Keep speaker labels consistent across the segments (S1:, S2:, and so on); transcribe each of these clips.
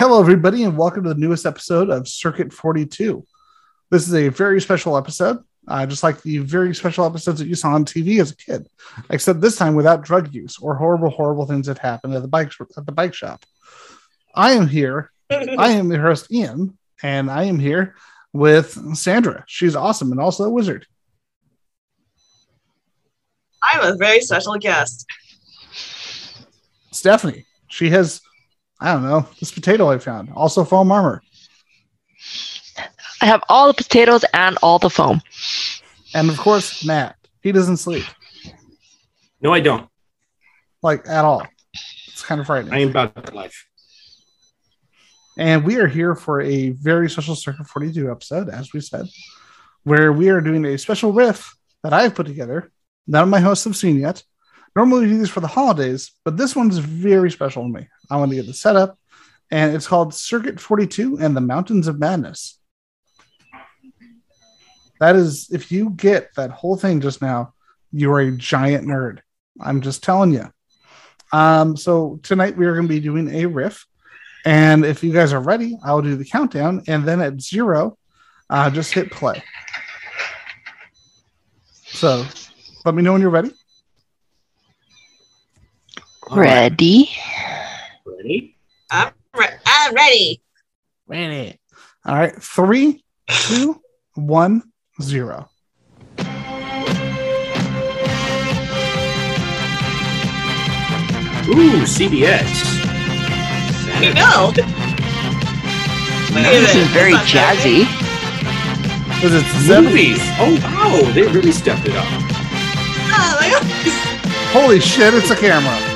S1: Hello, everybody, and welcome to the newest episode of Circuit 42. This is a very special episode, uh, just like the very special episodes that you saw on TV as a kid, except this time without drug use or horrible, horrible things that happened at the bike at the bike shop. I am here. I am the host Ian, and I am here with Sandra. She's awesome and also a wizard.
S2: I'm a very special guest.
S1: Stephanie. She has, I don't know, this potato I found. Also foam armor.
S3: I have all the potatoes and all the foam.
S1: And of course, Matt. He doesn't sleep.
S4: No, I don't.
S1: Like at all. It's kind of frightening.
S4: I am about that life.
S1: And we are here for a very special Circuit 42 episode, as we said, where we are doing a special riff that I've put together. None of my hosts have seen yet. Normally we do these for the holidays, but this one's very special to me. I want to get the setup, and it's called Circuit 42 and the Mountains of Madness. That is, if you get that whole thing just now, you are a giant nerd. I'm just telling you. Um, so tonight we are going to be doing a riff, and if you guys are ready, I'll do the countdown, and then at zero, uh, just hit play. So let me know when you're ready.
S4: All right.
S3: Ready?
S4: Ready?
S2: I'm, re- I'm ready.
S1: Ready. All right. Three, two, one, zero.
S4: Ooh, CBS.
S2: You know. Look
S3: This is very jazzy.
S1: Is it seven?
S4: Oh wow, they really stepped it up.
S2: Ah, my God.
S1: Holy shit! It's a camera.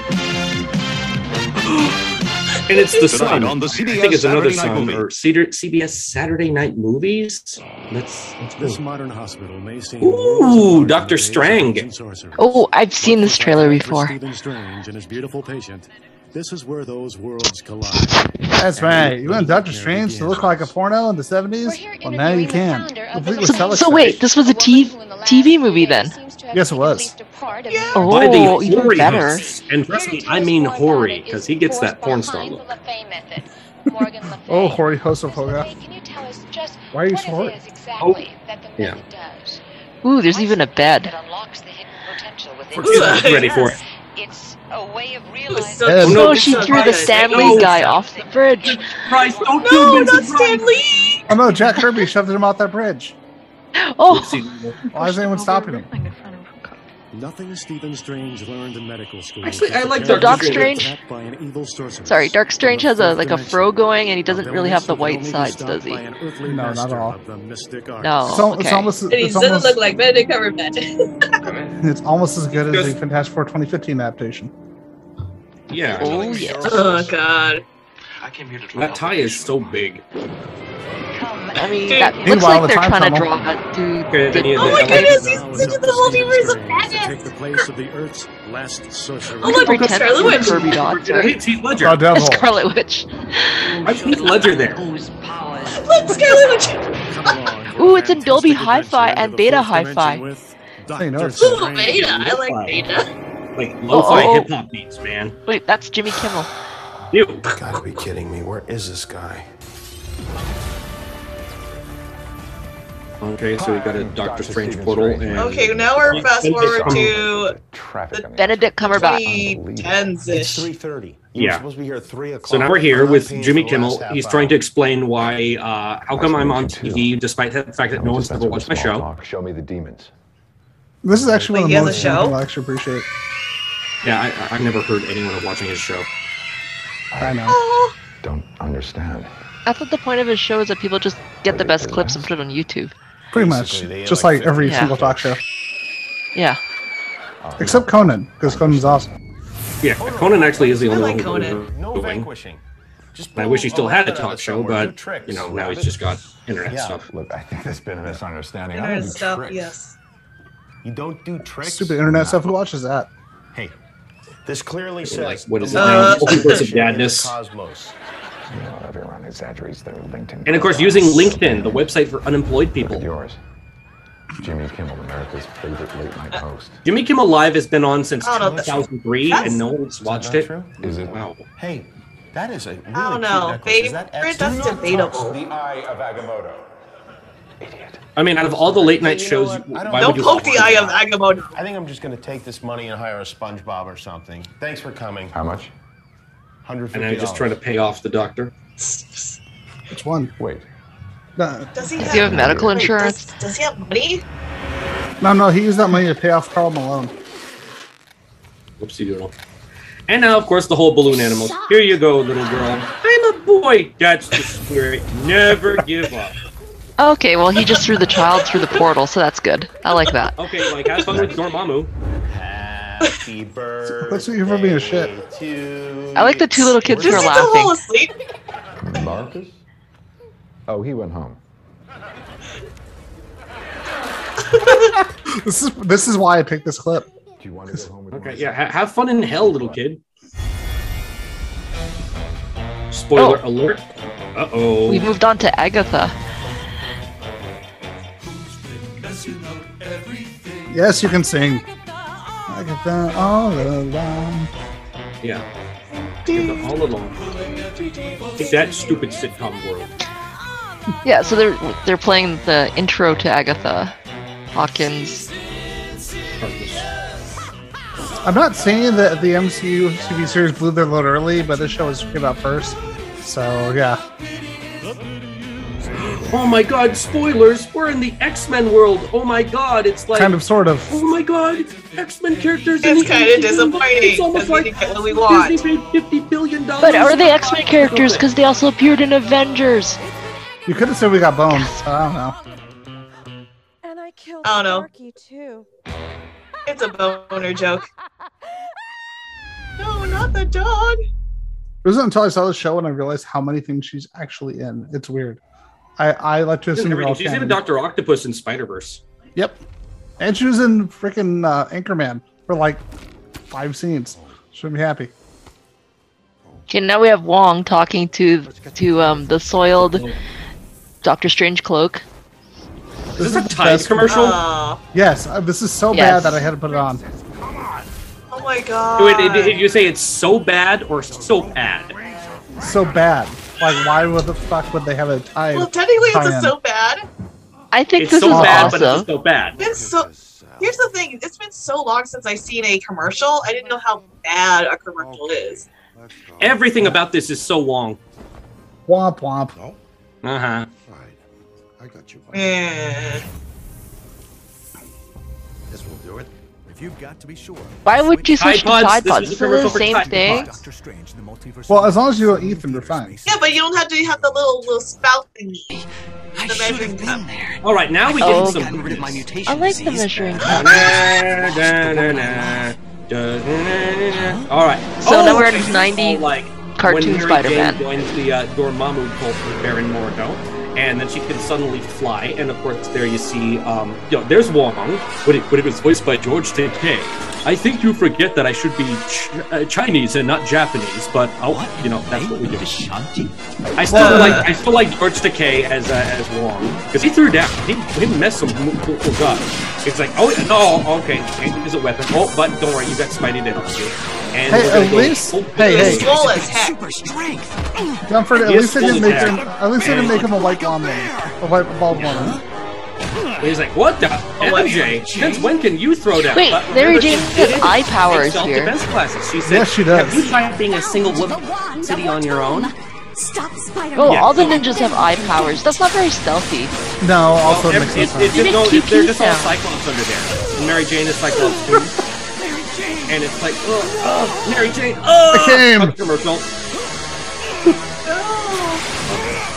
S4: And it's the
S5: Tonight
S4: sun.
S5: on the
S4: I think
S5: CBS
S4: it's another
S5: Saturday Night
S4: sun or Cedar, CBS Saturday Night Movies. Let's let's
S5: This modern hospital may seem
S4: Ooh, Dr.
S5: from the days of
S4: Strang.
S5: wizards and sorcerers.
S3: Oh, I've seen this trailer before.
S5: Stephen Strange and his beautiful patient. This is where those worlds collide.
S1: That's right. You want Doctor Strange to look like a porno in the seventies? Well, now you can. Complete with
S3: So, so wait, this was a TV TV movie then?
S1: Yes, it was.
S2: Yeah.
S3: Oh,
S4: By the oh,
S3: even
S4: Hori
S3: better.
S4: hosts. And trust me, I mean Hori, because he gets that porn star look.
S1: Oh, Hori host of Hoga. Why are you so
S6: horrid?
S1: horrid?
S4: Oh, yeah.
S3: Ooh, there's even a bed.
S4: Forget it. Ready for it.
S6: It's a way of realizing
S4: Oh,
S3: Oh,
S4: no,
S3: no,
S4: it's
S3: she threw the
S4: Friday.
S3: Stanley
S4: oh,
S3: guy off the bridge.
S4: Price, don't
S2: No,
S4: do
S2: not
S4: Vincent
S2: Stan
S4: Price.
S2: Lee.
S1: Oh no, Jack Kirby shoved him off that bridge.
S3: Oh,
S1: Why is anyone stopping him?
S5: Nothing Stephen Strange learned in medical school.
S4: Actually, I like
S3: So
S4: Doctor
S3: Doc
S4: Strange.
S3: Strange.
S5: By an evil
S3: sorry, Dark Strange has a like a fro going, and he doesn't really have the white
S5: can only be
S3: sides, does he?
S5: by an earthly
S1: No, not at all.
S5: of the mystic arts.
S3: No.
S1: It's, al- it's
S3: okay.
S1: almost
S2: And he doesn't
S1: almost,
S2: look like Benedict Cumberbatch.
S1: it's almost as good as the
S4: Just-
S1: Fantastic Four 2015 adaptation.
S4: Yeah.
S3: Oh yes.
S2: oh God.
S4: That tie is so big.
S3: I mean,
S2: Dude.
S3: that looks
S1: Meanwhile,
S3: like they're
S1: time
S3: trying to draw oh it to.
S4: Okay, then
S2: Oh my
S4: I
S2: goodness, he's
S5: Now
S2: into
S5: it's
S2: the
S5: up to Stephen
S2: multiverse of
S5: Strange to
S2: madness.
S5: Take the place of the Earth's last sorcerer.
S2: Oh, look,
S3: Pretend
S2: Scarlet Witch.
S3: Kirby dots, right?
S4: It's Heath Ledger.
S1: Oh, devil.
S3: Scarlet Witch.
S4: I've Heath Ledger there.
S2: Look, Scarlet Witch.
S3: Ooh, it's in Dolby Hi-Fi and Beta Hi-Fi.
S5: dimension with
S1: Hey, no,
S2: Ooh, Beta. I like Beta.
S4: Like lo-fi
S3: Oh, oh, oh.
S4: hip hop beats, man.
S3: Wait, that's Jimmy Kimmel.
S4: You.
S7: Gotta be kidding me. Where is this guy?
S4: Okay, so we got a Doctor Strange portal and
S2: Okay, now we're fast forward to
S7: the
S3: Benedict Cumberbatch.
S2: 2010s ish.
S7: 3.30.
S4: Yeah.
S7: supposed to be here at 3 o'clock.
S4: So now we're here
S7: I'm
S4: with Jimmy Kimmel. He's trying to explain why, uh, how come I'm on TV despite the fact that no one's ever watched my show.
S8: Show me the demons.
S1: This is actually
S2: Wait,
S1: one of the most
S2: a show?
S1: people I actually appreciate.
S4: Yeah, I, I've never heard anyone watching his show.
S1: I know.
S2: Oh,
S8: Don't understand.
S3: I thought the point of his show is that people just get the best clips and put it on YouTube.
S1: Pretty much.
S7: Basically, they
S1: Just
S7: like
S1: like every
S3: Yeah.
S1: single talk show.
S3: Yeah.
S1: Oh, Except Conan, because Conan's awesome.
S4: Yeah, oh, Conan actually is the
S2: I
S4: only
S2: like
S4: one
S2: Conan.
S4: who's
S7: No vanquishing. Just
S4: I wish he still had a talk show, but
S7: tricks.
S4: you know now he's just got internet
S7: Yeah.
S4: stuff.
S8: Look, I think there's been a misunderstanding. I
S2: internet stuff,
S8: tricks.
S2: yes.
S7: You don't do tricks.
S1: Stupid internet stuff. Who watches that?
S7: Hey, this clearly
S4: Like,
S7: says.
S4: what is
S7: the
S4: it
S2: Uh,
S4: now?
S7: most
S4: Multiverse of
S7: in the
S4: Madness.
S7: Cosmos.
S8: You know, everyone exaggerates their LinkedIn.
S4: And of course,
S8: profiles.
S4: using LinkedIn, the website for unemployed people.
S8: yours. Jimmy Kimmel, America's favorite late night host.
S4: Jimmy Kimmel Live has been on since
S2: Oh,
S4: 2003,
S2: that's-
S4: and no one's watched
S7: Not
S4: it.
S7: true?
S8: Is it?
S4: Wow.
S7: Hey, That is a really
S2: I don't
S7: cute
S2: know.
S7: necklace. Is that
S2: Favorite?
S7: X?
S2: That's debatable.
S8: The Eye of Agamotto.
S4: I mean, out of all the late night
S7: You know
S4: shows,
S7: what? I don't-
S4: why
S2: Don't
S4: would you
S2: poke the eye of Agamotto.
S7: I think I'm just going to take this money and hire a SpongeBob or something. Thanks for coming.
S8: How much?
S7: Hundred
S4: And
S7: fifty.
S4: I'm just trying to pay off the doctor.
S1: Which one?
S8: Wait.
S1: No,
S2: Does he
S3: Does
S2: have,
S3: he have medical
S2: wait,
S3: insurance?
S2: Does, does he have money?
S1: no, no, he used that money to pay off Carl Malone.
S4: Whoopsie doodle. And now, of course, the whole balloon animal. Here you go, little girl. I'm a boy. That's the spirit. Never give up.
S3: Okay, well, he just threw the child through the portal, so that's good. I like that.
S4: Okay, like have fun with Dormammu.
S7: Happy birthday.
S1: That's what you're for being a shit.
S7: To
S3: I like the two little kids who
S2: Just
S3: are
S2: to fall
S3: laughing.
S2: asleep.
S8: Marcus? Oh, he went home.
S1: This is this is why I picked this clip.
S8: Do you want to go home with
S4: Okay,
S8: Marcus?
S4: yeah, ha- have fun in hell, little kid. Spoiler
S3: Oh.
S4: alert. Uh oh.
S3: We moved on to Agatha.
S1: Yes, you can sing. I get that all along.
S4: Yeah. Give all along. Take that stupid sitcom world.
S3: Yeah, so they're they're playing the intro to Agatha
S4: Harkness.
S1: I'm not saying that the MCU TV series blew their load early, but this show was came out first. So yeah,
S4: Oh my god, spoilers! We're in the X Men world! Oh my god, it's like.
S1: kind of, sort of.
S4: Oh my god, X Men characters! in
S2: It's
S4: the
S2: kinda disappointing,
S4: It's almost
S2: 'cause we
S4: like
S2: didn't get what we want.
S4: Disney paid fifty billion dollars.
S3: But are they X Men characters? Because they also appeared in Avengers.
S1: You could have said we got bones. I don't know.
S6: And I killed
S2: I don't know.
S6: Sparky too.
S2: It's a boner joke. No, not the dog.
S1: It wasn't until I saw the show and I realized how many things she's actually in. It's weird. I I like to assume they're all
S4: She's even. Doctor Octopus in Spider Verse.
S1: Yep, and she was in freaking uh, Anchorman for like five scenes. Should be happy.
S3: Okay, now we have Wong talking to to um the soiled Doctor Strange cloak.
S4: Is this a
S1: the
S4: Tide commercial?
S2: Oh,
S1: Yes, uh, this is so
S3: Yes.
S1: bad that I had to put it on.
S2: oh my god.
S4: Wait, did, did you say it's so bad or so bad?
S1: So bad. Like, why would the fuck would they have a tie?
S2: Well, technically, it's a
S1: tie-in?
S2: so bad.
S3: I think
S4: It's
S3: this
S4: so
S3: is
S4: bad, but it's so bad.
S2: It's so. Here's the thing. It's been so long since I've seen a commercial. I didn't know how bad a commercial is.
S4: Everything about this is so long.
S1: Womp womp.
S4: Uh huh.
S9: I got you.
S2: Eh.
S9: This will do it.
S5: If you've got to be sure.
S3: Why would you switch
S4: Tide Pods,
S3: to Tide
S4: this
S3: Pods?
S4: was
S3: Isn't
S4: a
S3: the same thing?
S5: Strange, the.
S1: Well, as long as you don't eat them, you're fine.
S2: Yeah, but you don't have to have the little little spout thingy. I The measuring cup.
S4: All right, now we
S3: Oh.
S4: get some.
S10: rid of my mutation
S3: I like the
S10: disease.
S3: measuring cup.
S4: All right.
S3: So now we're
S4: okay,
S3: at
S4: this is
S3: 90
S4: all like
S3: cartoon
S4: when Mary
S3: Spider-Man.
S4: Joins the uh, Dormammu cult with Baron Mordo, and then she can suddenly fly. And of course, there you see, um, you know, there's Wong, but it, but it was voiced by George Takei. I think you forget that I should be ch- uh, Chinese and not Japanese, but oh, you know, that's what we do.
S10: Ashanti?
S4: I still like I still like George Takei as uh, as Wong because he threw down. He, he messed some cool, cool guys. It's like oh no okay can't use a weapon. Oh but don't worry you got Spidey to help you. And
S1: Hey,
S4: we're gonna
S1: at
S4: go
S1: least-
S4: full-
S1: hey, hey.
S2: It's swole as heck.
S10: Super strength.
S1: Comfort, at
S4: He is
S1: least they didn't
S4: full
S1: make him.
S4: attack.
S1: At least they didn't make him a white blonde woman, a white bald woman.
S4: He's like what the
S2: what?
S4: MJ? Since when can you throw down?
S3: Wait,
S4: But
S3: Mary Jane
S4: she
S3: has
S4: did
S3: eye
S4: take
S3: powers
S4: self-defense classes. She said,
S1: Yes, she does.
S4: Have you tried being a single woman city on your own?
S6: Stop Spider-Man.
S3: Oh,
S4: Yeah.
S3: all the ninjas have eye powers. That's not very stealthy.
S1: No, also
S4: Well,
S1: it makes
S4: every-
S1: no sense.
S4: it's
S3: You
S4: just, no,
S3: make
S4: it's, they're just all
S3: sound.
S4: Cyclops under there. And Mary Jane is Cyclops too. And it's like, oh, oh, Mary Jane, oh!
S1: I came.
S4: Commercial.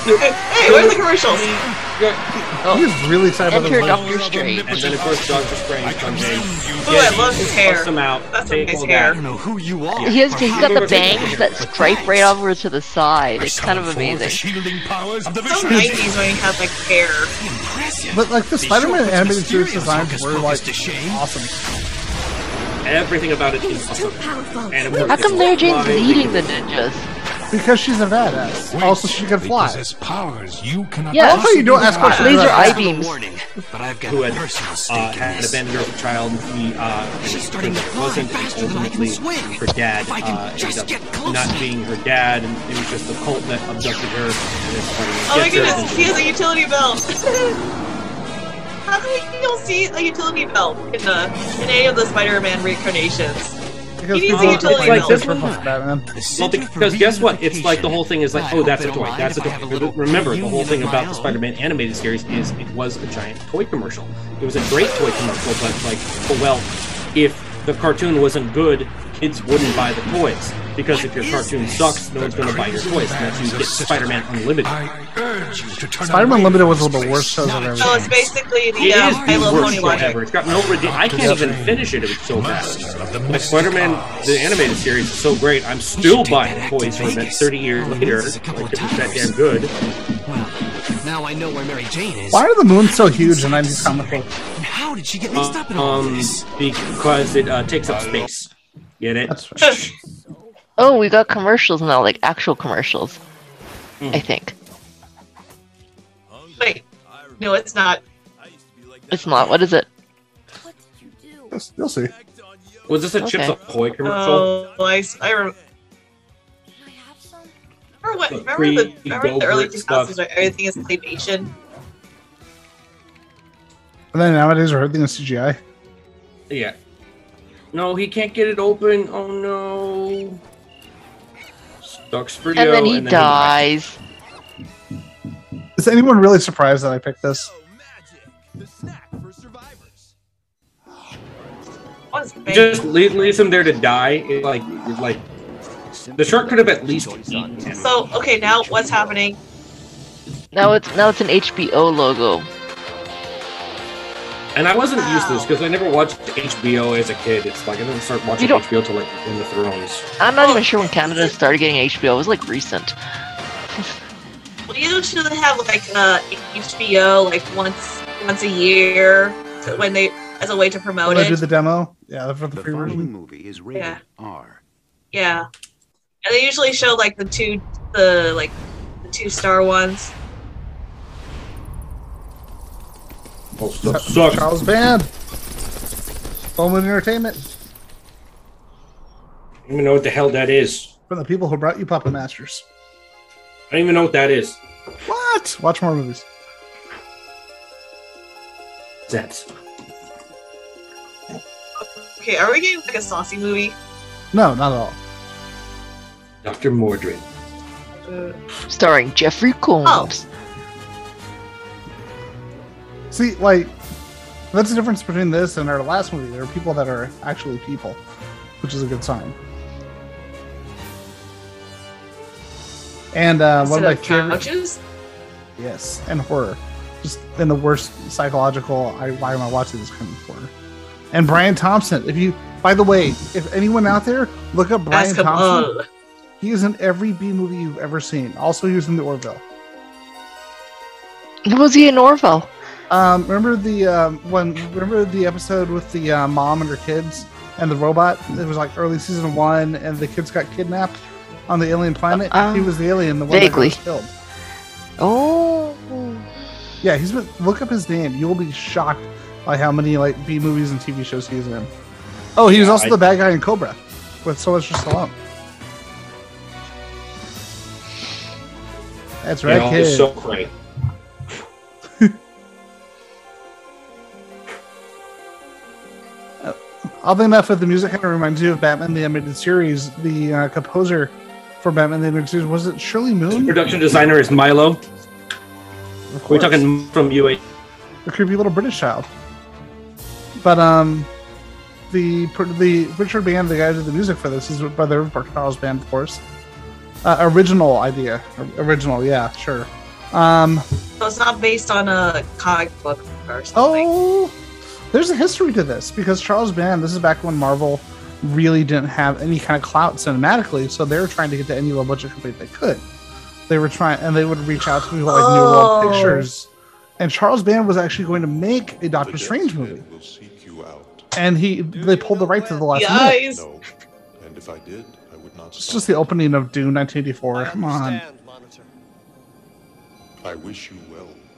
S2: Hey, hey, where's the commercials?
S1: He's oh. really excited about
S3: Enter
S1: this.
S3: Doctor Strange.
S4: And then of course Doctor Strange comes in.
S2: Ooh, I love his hair.
S4: Him out.
S2: That's a
S4: take
S2: nice
S4: all
S2: hair.
S4: that.
S10: know who you are.
S3: He has, he's got the bangs that stripe right over to the side. It's kind of amazing.
S5: shielding powers of the
S2: So 90s when he had like hair.
S10: Impressive.
S1: But like the Spider-Man
S10: sure put
S1: animated series
S10: Mysterio's
S1: designs
S10: hocus
S1: were
S10: pocus
S1: like
S10: to shame.
S1: awesome.
S4: Everything about it is awesome. And of course,
S3: How come Mary Jane's
S4: flying.
S3: leading the ninjas?
S1: Because she's a badass. Also, she can fly.
S10: Possess powers you cannot.
S3: Yeah.
S1: Also, you don't ask questions.
S3: Laser
S1: about
S3: eye
S1: that.
S3: beams.
S10: Warning, but I've got
S4: who had
S10: personal
S4: uh,
S10: stake in
S4: had
S10: this.
S4: abandoned her child. He uh,
S10: She's starting to fly
S4: wasn't
S10: faster than I can
S4: ultimately
S10: swing.
S4: her dad.
S10: If I can
S4: uh, ended
S10: just
S4: up
S10: get close
S4: not being her dad, and it was just the cult that abducted her. And then Spider-Man
S2: Oh my goodness,
S4: and
S2: he has a utility belt. How come you don't see a utility belt in the in any of the Spider-Man reincarnations?
S1: Because
S2: He needs
S1: people
S2: a utility
S1: like this for Batman.
S4: Well, because guess what? It's like the whole thing is like, oh, that's a toy. That's a toy. Remember, the whole thing about the Spider-Man animated series is it was a giant toy commercial. It was a great toy commercial, but like, oh well, if the cartoon wasn't good, kids wouldn't buy the toys because if your cartoon sucks, no one's going to buy your toys. And that's when you get Spider-Man Unlimited.
S10: I urge you to turn
S1: Spider-Man
S10: Unlimited
S1: was one of
S10: this
S1: the worst
S10: place.
S1: shows I've ever
S2: So it's basically the
S4: It
S2: uh,
S4: is
S2: I
S4: the worst
S2: Pony
S4: show
S2: logic.
S4: ever. It's got no. Rede- I can't even finish it. It was so bad. Like Spider-Man, the animated series is so great. I'm still buying toys from it 30 years later. Like, it's that damn good.
S10: Well, now I know where Mary Jane is.
S1: Why are the moons so huge in 90s comic book?
S10: And how did she get mixed up in all
S4: Um,
S10: this?
S4: because it uh, takes up space. Get it?
S1: That's
S3: Oh, we got commercials now, like actual commercials. Hmm. I think
S2: Wait, no, it's not.
S3: it's not. What is it?
S1: You'll see.
S4: Was this a Chips Ahoy commercial?
S2: Oh, I, s- I rem- remember what?
S4: The
S2: Remember the,
S4: pre-
S2: remember the early
S4: Gilbert
S2: 2000s
S4: stuff.
S2: where everything is claymation?
S1: And then nowadays, we're everything is CGI.
S4: Yeah. No, he can't get it open. Oh no. Sucks for.
S3: And then he dies.
S1: Is anyone really surprised that I picked this?
S2: What is
S4: He
S2: bang?
S4: just leaves, leaves him there to die. It, like, it's like the shark could have at least eaten him.
S2: So okay, now what's happening?
S3: Now it's now it's an HBO logo.
S4: And I wasn't used to this because I never watched HBO as a kid. It's like I didn't start watching
S3: don't-
S4: HBO till like Game of Thrones.
S3: I'm not even sure when Canada started getting HBO. It was like recent.
S2: Well, you should have like uh, HBO like once once a year when they as a way to promote
S1: When I
S2: it.
S1: do the demo, yeah, for the
S9: The
S1: free
S9: following
S1: version.
S9: movie is rated
S2: Yeah.
S9: R.
S2: Yeah, and they usually show like the two the like the two star ones.
S4: Oh, stuff sucks.
S1: Charles Band. Bowman Entertainment.
S4: I don't even know what the hell that is.
S1: From the people who brought you Puppet Masters.
S4: I don't even know what that is.
S1: What? Watch more movies.
S4: That's
S2: Okay, are we getting like a saucy movie?
S1: No, not at all.
S4: Dr. Mordrid.
S2: Uh,
S3: Starring Jeffrey Combs.
S1: See, like, that's the difference between this and our last movie. There are people that are actually people, which is a good sign. And uh, one of my
S2: instead of
S1: favorite,
S2: couches?
S1: yes, and horror, just in the worst psychological. I why am I watching this kind of horror? And Brian Thompson. If you, by the way, if anyone out there, look up Brian
S2: Ask.
S1: Thompson. He is in every B movie you've ever seen. Also, he was in the Orville.
S3: Was he in Orville?
S1: Um, remember the um, when? Remember the episode with the uh, mom and her kids and the robot? It was like early season one, and the kids got kidnapped on the alien planet.
S3: Uh,
S1: he was the alien, the one
S3: vaguely.
S1: that was killed.
S3: Oh.
S1: Yeah, he's been. Look up his name. You'll be shocked by how many like B movies and TV shows he's in. Oh, he was
S4: Yeah,
S1: also
S4: I-
S1: the bad guy in Cobra with Sylvester Stallone. That's
S4: You
S1: right,
S4: know,
S1: kid.
S4: so great.
S1: Oddly enough, with the music kind of reminds you of Batman the Animated Series. The uh, composer for Batman the Animated Series was it Shirley Moon?
S4: Production designer is Milo. We're talking from UA.
S1: the creepy little British child. But um, the the Richard Band, the guy who did the music for this, is brother of Charles Band, of course. Uh, original idea, original, yeah, sure. Um,
S2: so it's not based on a comic book or something.
S1: oh, there's a history to this because Charles Band. This is back when Marvel really didn't have any kind of clout cinematically, so they were trying to get to any low budget company they could. They were trying, and they would reach out to people like New World
S2: Oh.
S1: Pictures. And Charles Band was actually going to make a Doctor Strange movie.
S11: will seek you out.
S1: and he they pulled the right to the last minute.
S11: No, and if I did, I would not.
S1: It's just the opening of Dune 1984. Come on.
S9: I wish you well.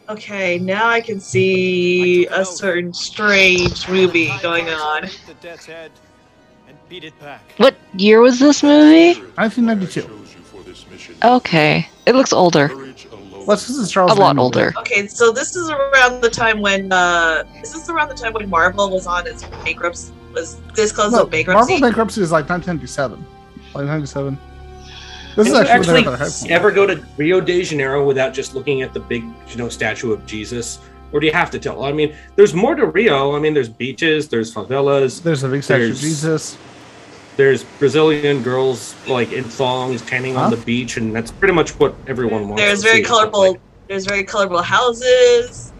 S2: Okay, now I can see a certain strange movie going on.
S11: The death's head and beat it back.
S3: What year was this movie?
S1: 1992.
S3: Okay, it looks older.
S1: Let's this is Charles.
S3: A lot
S1: movie.
S3: older.
S2: Okay, so this is around the time when uh is this around the time when Marvel was on its bankruptcy was this close
S1: No,
S2: to bankruptcy?
S1: Marvel bankruptcy is like 1997. Like 97. This is
S4: you
S1: actually,
S4: actually
S1: their high point.
S4: ever go to Rio de Janeiro without just looking at the big, you know, statue of Jesus? Or do you have to tell? I mean, there's more to Rio. I mean, there's beaches, there's favelas,
S1: There's a big statue of Jesus.
S4: there's Brazilian girls like in thongs tanning on the beach, and that's pretty much what everyone wants.
S2: There's
S4: to
S2: very
S4: see.
S2: colorful there's very colorful houses.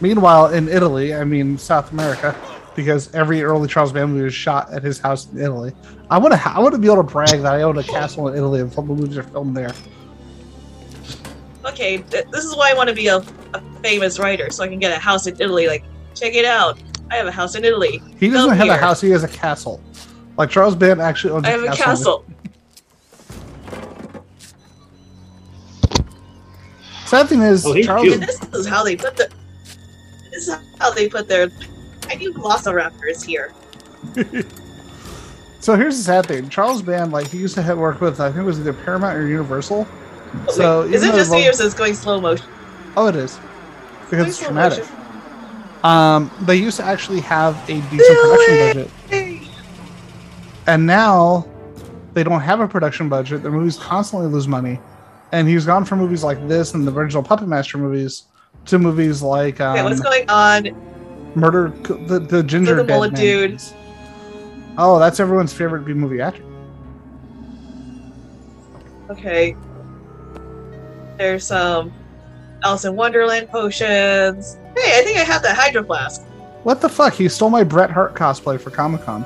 S1: Meanwhile, in Italy, I mean South America, because every early Charles Band movie was shot at his house in Italy. I want to, I want to be able to brag that I own a castle in Italy and film the movies are filmed there.
S2: Okay, th- this is why I want to be a, a famous writer, so I can get a house in Italy. Like, check it out. I have a house in Italy.
S1: He doesn't
S2: Come
S1: have a house; he has a castle. Like Charles Band actually owns
S2: I have a
S1: in
S2: castle.
S1: Sad thing is,
S4: Oh,
S1: Charles.
S4: cute.
S2: This is how they put the. This is how they put their tiny velociraptors here.
S1: So here's the sad thing: Charles Band, like he used to have work with, I think it was either Paramount or Universal. So
S2: is it just me or is this going slow motion?
S1: Oh, it is because it's traumatic.
S2: motion.
S1: Um, they used to actually have a decent production budget, and now they don't have a production budget. Their movies constantly lose money, and he's gone from movies like this and the original Puppet Master movies to movies like um,
S2: Okay, what's going on?
S1: Murder, the the Ginger
S2: the Bullet
S1: Man
S2: Dude.
S1: Oh, that's everyone's favorite B movie actor.
S2: Okay. There's some Alice in Wonderland potions. Hey, I think I have that Hydro Flask.
S1: What the fuck? He stole my Bret Hart cosplay for Comic Con.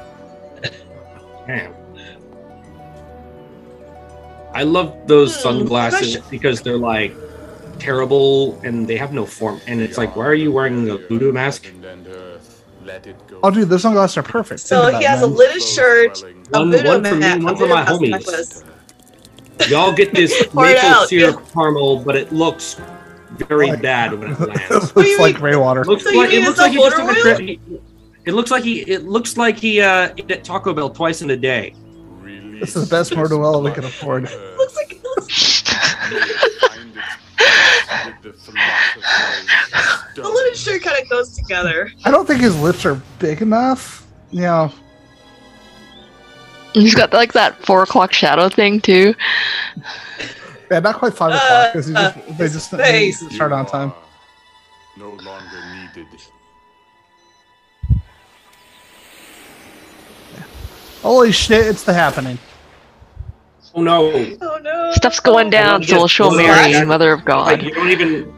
S4: Damn. I love those
S2: Hmm,
S4: sunglasses because they're like terrible and they have no form. And it's like, why are you wearing a voodoo mask?
S1: Oh, dude, those sunglasses are perfect.
S2: So he
S1: about
S2: has a
S1: it, man.
S2: linen shirt, a
S4: One-
S2: voodoo
S4: one for me, one for my homies.
S2: necklace.
S4: Y'all get this maple
S2: out,
S4: syrup caramel, but it looks very bad when it lands.
S1: Looks
S2: do
S1: like
S2: mean?
S1: gray water.
S4: looks
S2: So
S4: like, it looks like he just took a trip. he- It looks like he. It looks like he uh, ate at Taco Bell twice in a day.
S1: This is the best Mordowella we can afford.
S2: Looks like it looks, the linen shirt kind of goes together.
S1: I don't think his lips are big enough. You know,
S3: He's got like that four o'clock shadow thing too.
S1: yeah, not quite five
S2: Uh,
S1: o'clock because
S2: uh,
S1: they just they
S2: face.
S1: just start on time.
S9: No longer needed.
S1: Holy shit! It's the happening.
S4: Oh no!
S2: Oh no.
S3: Stuff's going down, so we'll show Mary,
S4: that-
S3: Mother of
S4: Like
S3: God.
S4: you don't even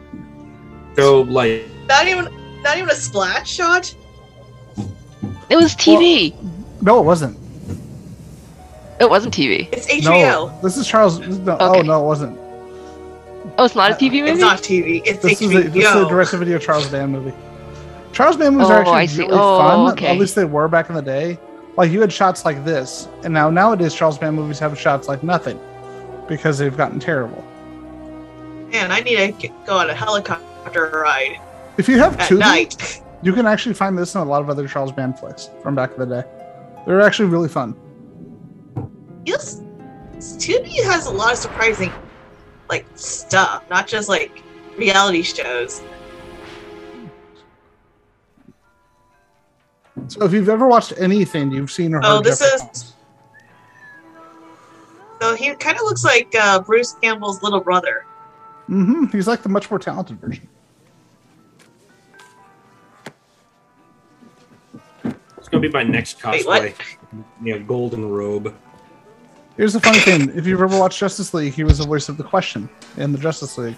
S4: go like.
S2: Not even not even a splash shot?
S3: It was TV.
S1: No, it wasn't.
S3: It wasn't TV.
S2: It's HBO.
S1: No, this is Charles. No, Oh
S3: Okay.
S1: no, it wasn't.
S3: Oh, it's not a TV movie.
S2: It's not TV. It's
S1: This is
S2: HBO.
S1: a, this is a direct-to-video Charles Band movie. Charles Band movies
S3: Oh,
S1: are actually
S3: I see.
S1: really
S3: Oh,
S1: fun.
S3: okay.
S1: At least they were back in the day. Like you had shots like this, and now nowadays Charles Band movies have shots like nothing because they've gotten terrible.
S2: Man, I need to get, go on a helicopter ride
S1: If you have Tubi,
S2: night.
S1: you can actually find this in a lot of other Charles Band flicks from back in the day. They're actually really fun.
S2: Yes, Tubi has a lot of surprising, like stuff, not just like reality shows.
S1: So if you've ever watched anything you've seen or heard,
S2: Oh, this
S1: Jeffrey
S2: is-
S1: Combs.
S2: So he kind of looks like uh, Bruce Campbell's little brother.
S1: Mm-hmm. He's like the much more talented version.
S4: It's gonna be my next
S2: Wait, what?
S4: cosplay. Yeah, golden robe.
S1: Here's the funny thing: if you've ever watched Justice League, he was the voice of the Question in the Justice League.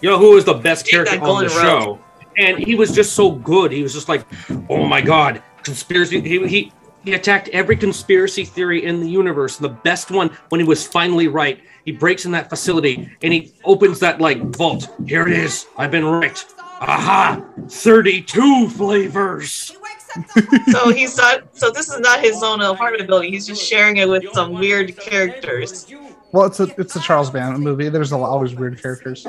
S4: You know who was the best
S2: Dude,
S4: character
S2: that
S4: on the
S2: robe.
S4: show? And he was just so good. He was just like, oh my god, conspiracy. He he he attacked every conspiracy theory in the universe. The best one when he was finally right. He breaks in that facility and he opens that like vault. Here it is. I've been right. Aha! 32 flavors!
S2: so he's not. So this is not his own apartment building. He's just sharing it with some weird characters.
S1: Well, it's a it's a Charles Band movie. There's a lot, always weird characters.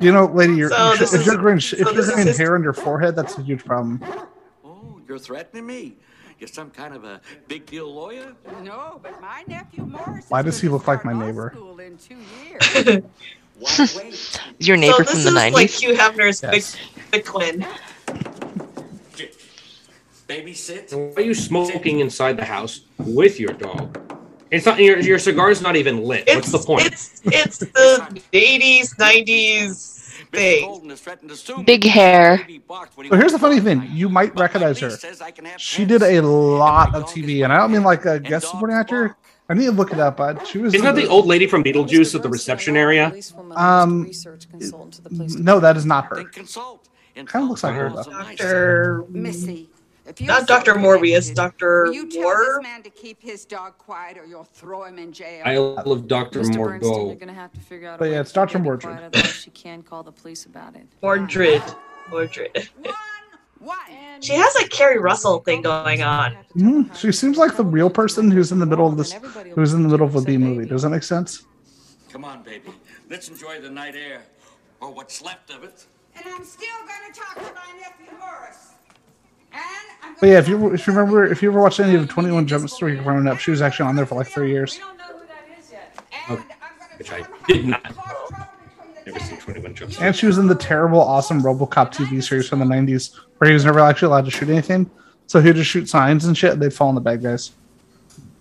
S1: You know, lady, you're,
S2: So
S1: you
S2: this
S1: if you're growing if
S2: so
S1: you're
S2: this
S1: growing hair on your forehead, that's a huge problem.
S12: Oh, you're threatening me. You're some kind of a big deal lawyer?
S13: No, but my nephew Morris
S1: Why does he look like my neighbor?
S13: school in two years.
S3: Is your neighbor
S2: so this
S3: from
S2: is
S3: the
S2: like
S3: nineties?
S2: Hugh Hefner's
S1: Yes.
S2: big, big twin.
S12: Babysit?
S4: Why are you smoking inside the house with your dog? It's not your your cigar's not even lit. What's the point?
S2: It's it's the eighties, nineties thing.
S3: Big hair.
S1: But here's the funny thing: you might recognize her. She did a lot of TV, and I don't mean like a guest supporting actor. I need to look it up, but she was.
S4: Isn't that the old lady from Beetlejuice at the reception area?
S1: Um, no, that is not her. Kind of looks like her.
S2: Doctor
S13: Missy. If you
S2: Not Doctor Morbius, Doctor
S13: will you tell
S2: War.
S13: this man to keep his dog quiet or you'll throw him in jail?
S4: I love Dr.
S14: Mr. Bernstein, you're
S4: Morgo.
S14: gonna have to figure out
S1: But yeah,
S14: to
S1: it's Dr.
S14: get it
S1: Mordrid.
S14: quiet, otherwise she can call the police about it.
S2: Mordrid. Mordrid. She has a Keri Russell thing going on.
S1: Mhm. She seems like the real person who's in the middle of this, who's in the middle of a B movie. Does that make sense?
S12: Come on, baby. Let's enjoy the night air. Or what's left of it.
S13: And I'm still gonna talk to my nephew Morris. And I'm
S1: But yeah, if you if you remember if you ever watched any of Twenty One Jump Street growing up, she was actually on there for like three years.
S4: Okay. Oh, which I did not. Know. I've never seen 21 Jump Street.
S1: And she was in the terrible, awesome RoboCop TV series from the '90s, where he was never actually allowed to shoot anything. So he'd just shoot signs and shit. And they'd fall on the bad guys.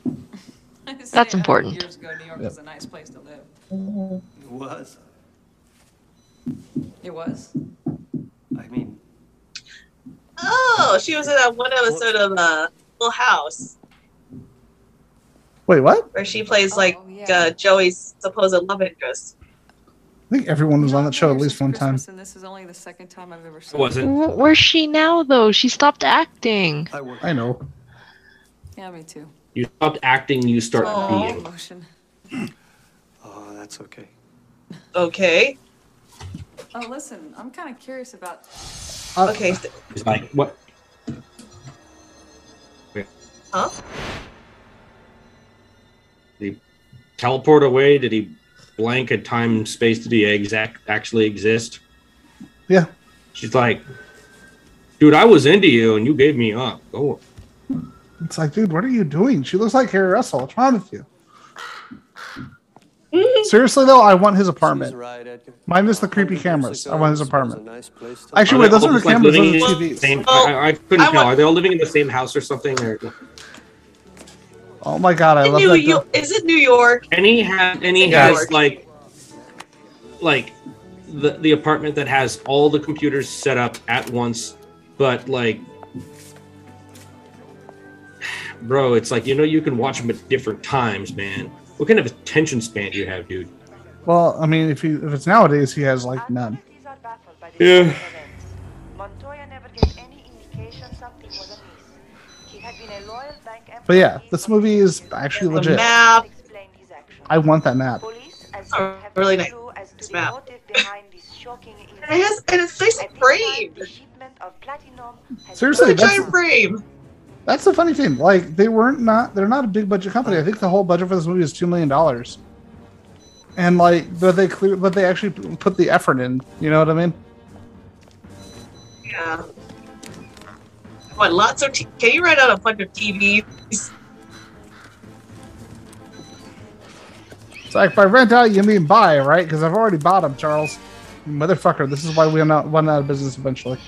S3: That's important.
S14: Years ago, New York
S1: Yep.
S14: was a nice place to live.
S12: It was.
S14: It was.
S12: I mean,
S2: Oh, she was in that one episode of uh, Full House
S1: Wait, what?
S2: where she plays like uh, Joey's supposed love interest.
S1: I think everyone was on that show at least one time.
S14: And this is only the second time I've ever seen
S4: Was it?
S3: Where's she now, though? She stopped acting.
S1: I know.
S14: Yeah, me too.
S4: You stopped acting, you start
S14: Oh,
S4: being.
S14: emotion.
S12: oh, that's okay.
S2: Okay.
S14: Oh, listen, I'm kind of curious about. Oh.
S2: Okay.
S4: It's like, what?
S2: Huh?
S4: Did he teleport away? Did he blank a time space? Did he exact actually exist?
S1: Yeah.
S4: She's like, dude, I was into you and you gave me up. Go.
S1: It's like, dude, what are you doing? She looks like Keri Russell. What's wrong with you? Seriously though, I want his apartment. Mine is the creepy cameras. I want his apartment. Actually, wait, those are the
S4: just, like,
S1: cameras.
S4: living
S1: Those are
S4: in the
S1: TVs.
S4: same- oh, I, I couldn't
S2: I
S4: tell.
S2: want-
S4: Are they all living in the same house or something? Or
S1: Oh my god, I
S2: In
S1: love
S2: New
S1: that.
S2: York, is it New York?
S4: any he had and has
S2: York.
S4: like like the the apartment that has all the computers set up at once, but like. Bro, it's like you know you can watch them at different times, man. What kind of attention span do you have, dude?
S1: Well, I mean, if he if it's nowadays, he has like none.
S4: Yeah.
S15: Montoya never gave any indication something was amiss. He had been a loyal bank
S1: But yeah, this movie is actually
S2: The
S1: legit.
S2: map.
S1: I want that map.
S2: Oh, really nice map. And it has and it's nice framed.
S1: Seriously,
S2: It's a giant frame.
S1: That's the funny thing. Like they weren't not they're not a big budget company. I think the whole budget for this movie is two million dollars. And like, but they clear, but they actually put the effort in. You know what I mean?
S2: Yeah. What lots of t- can you write out a bunch of TVs?
S1: It's like by rent out, you mean buy, right? Because I've already bought them, Charles. Motherfucker, this is why we went out, went out of business eventually.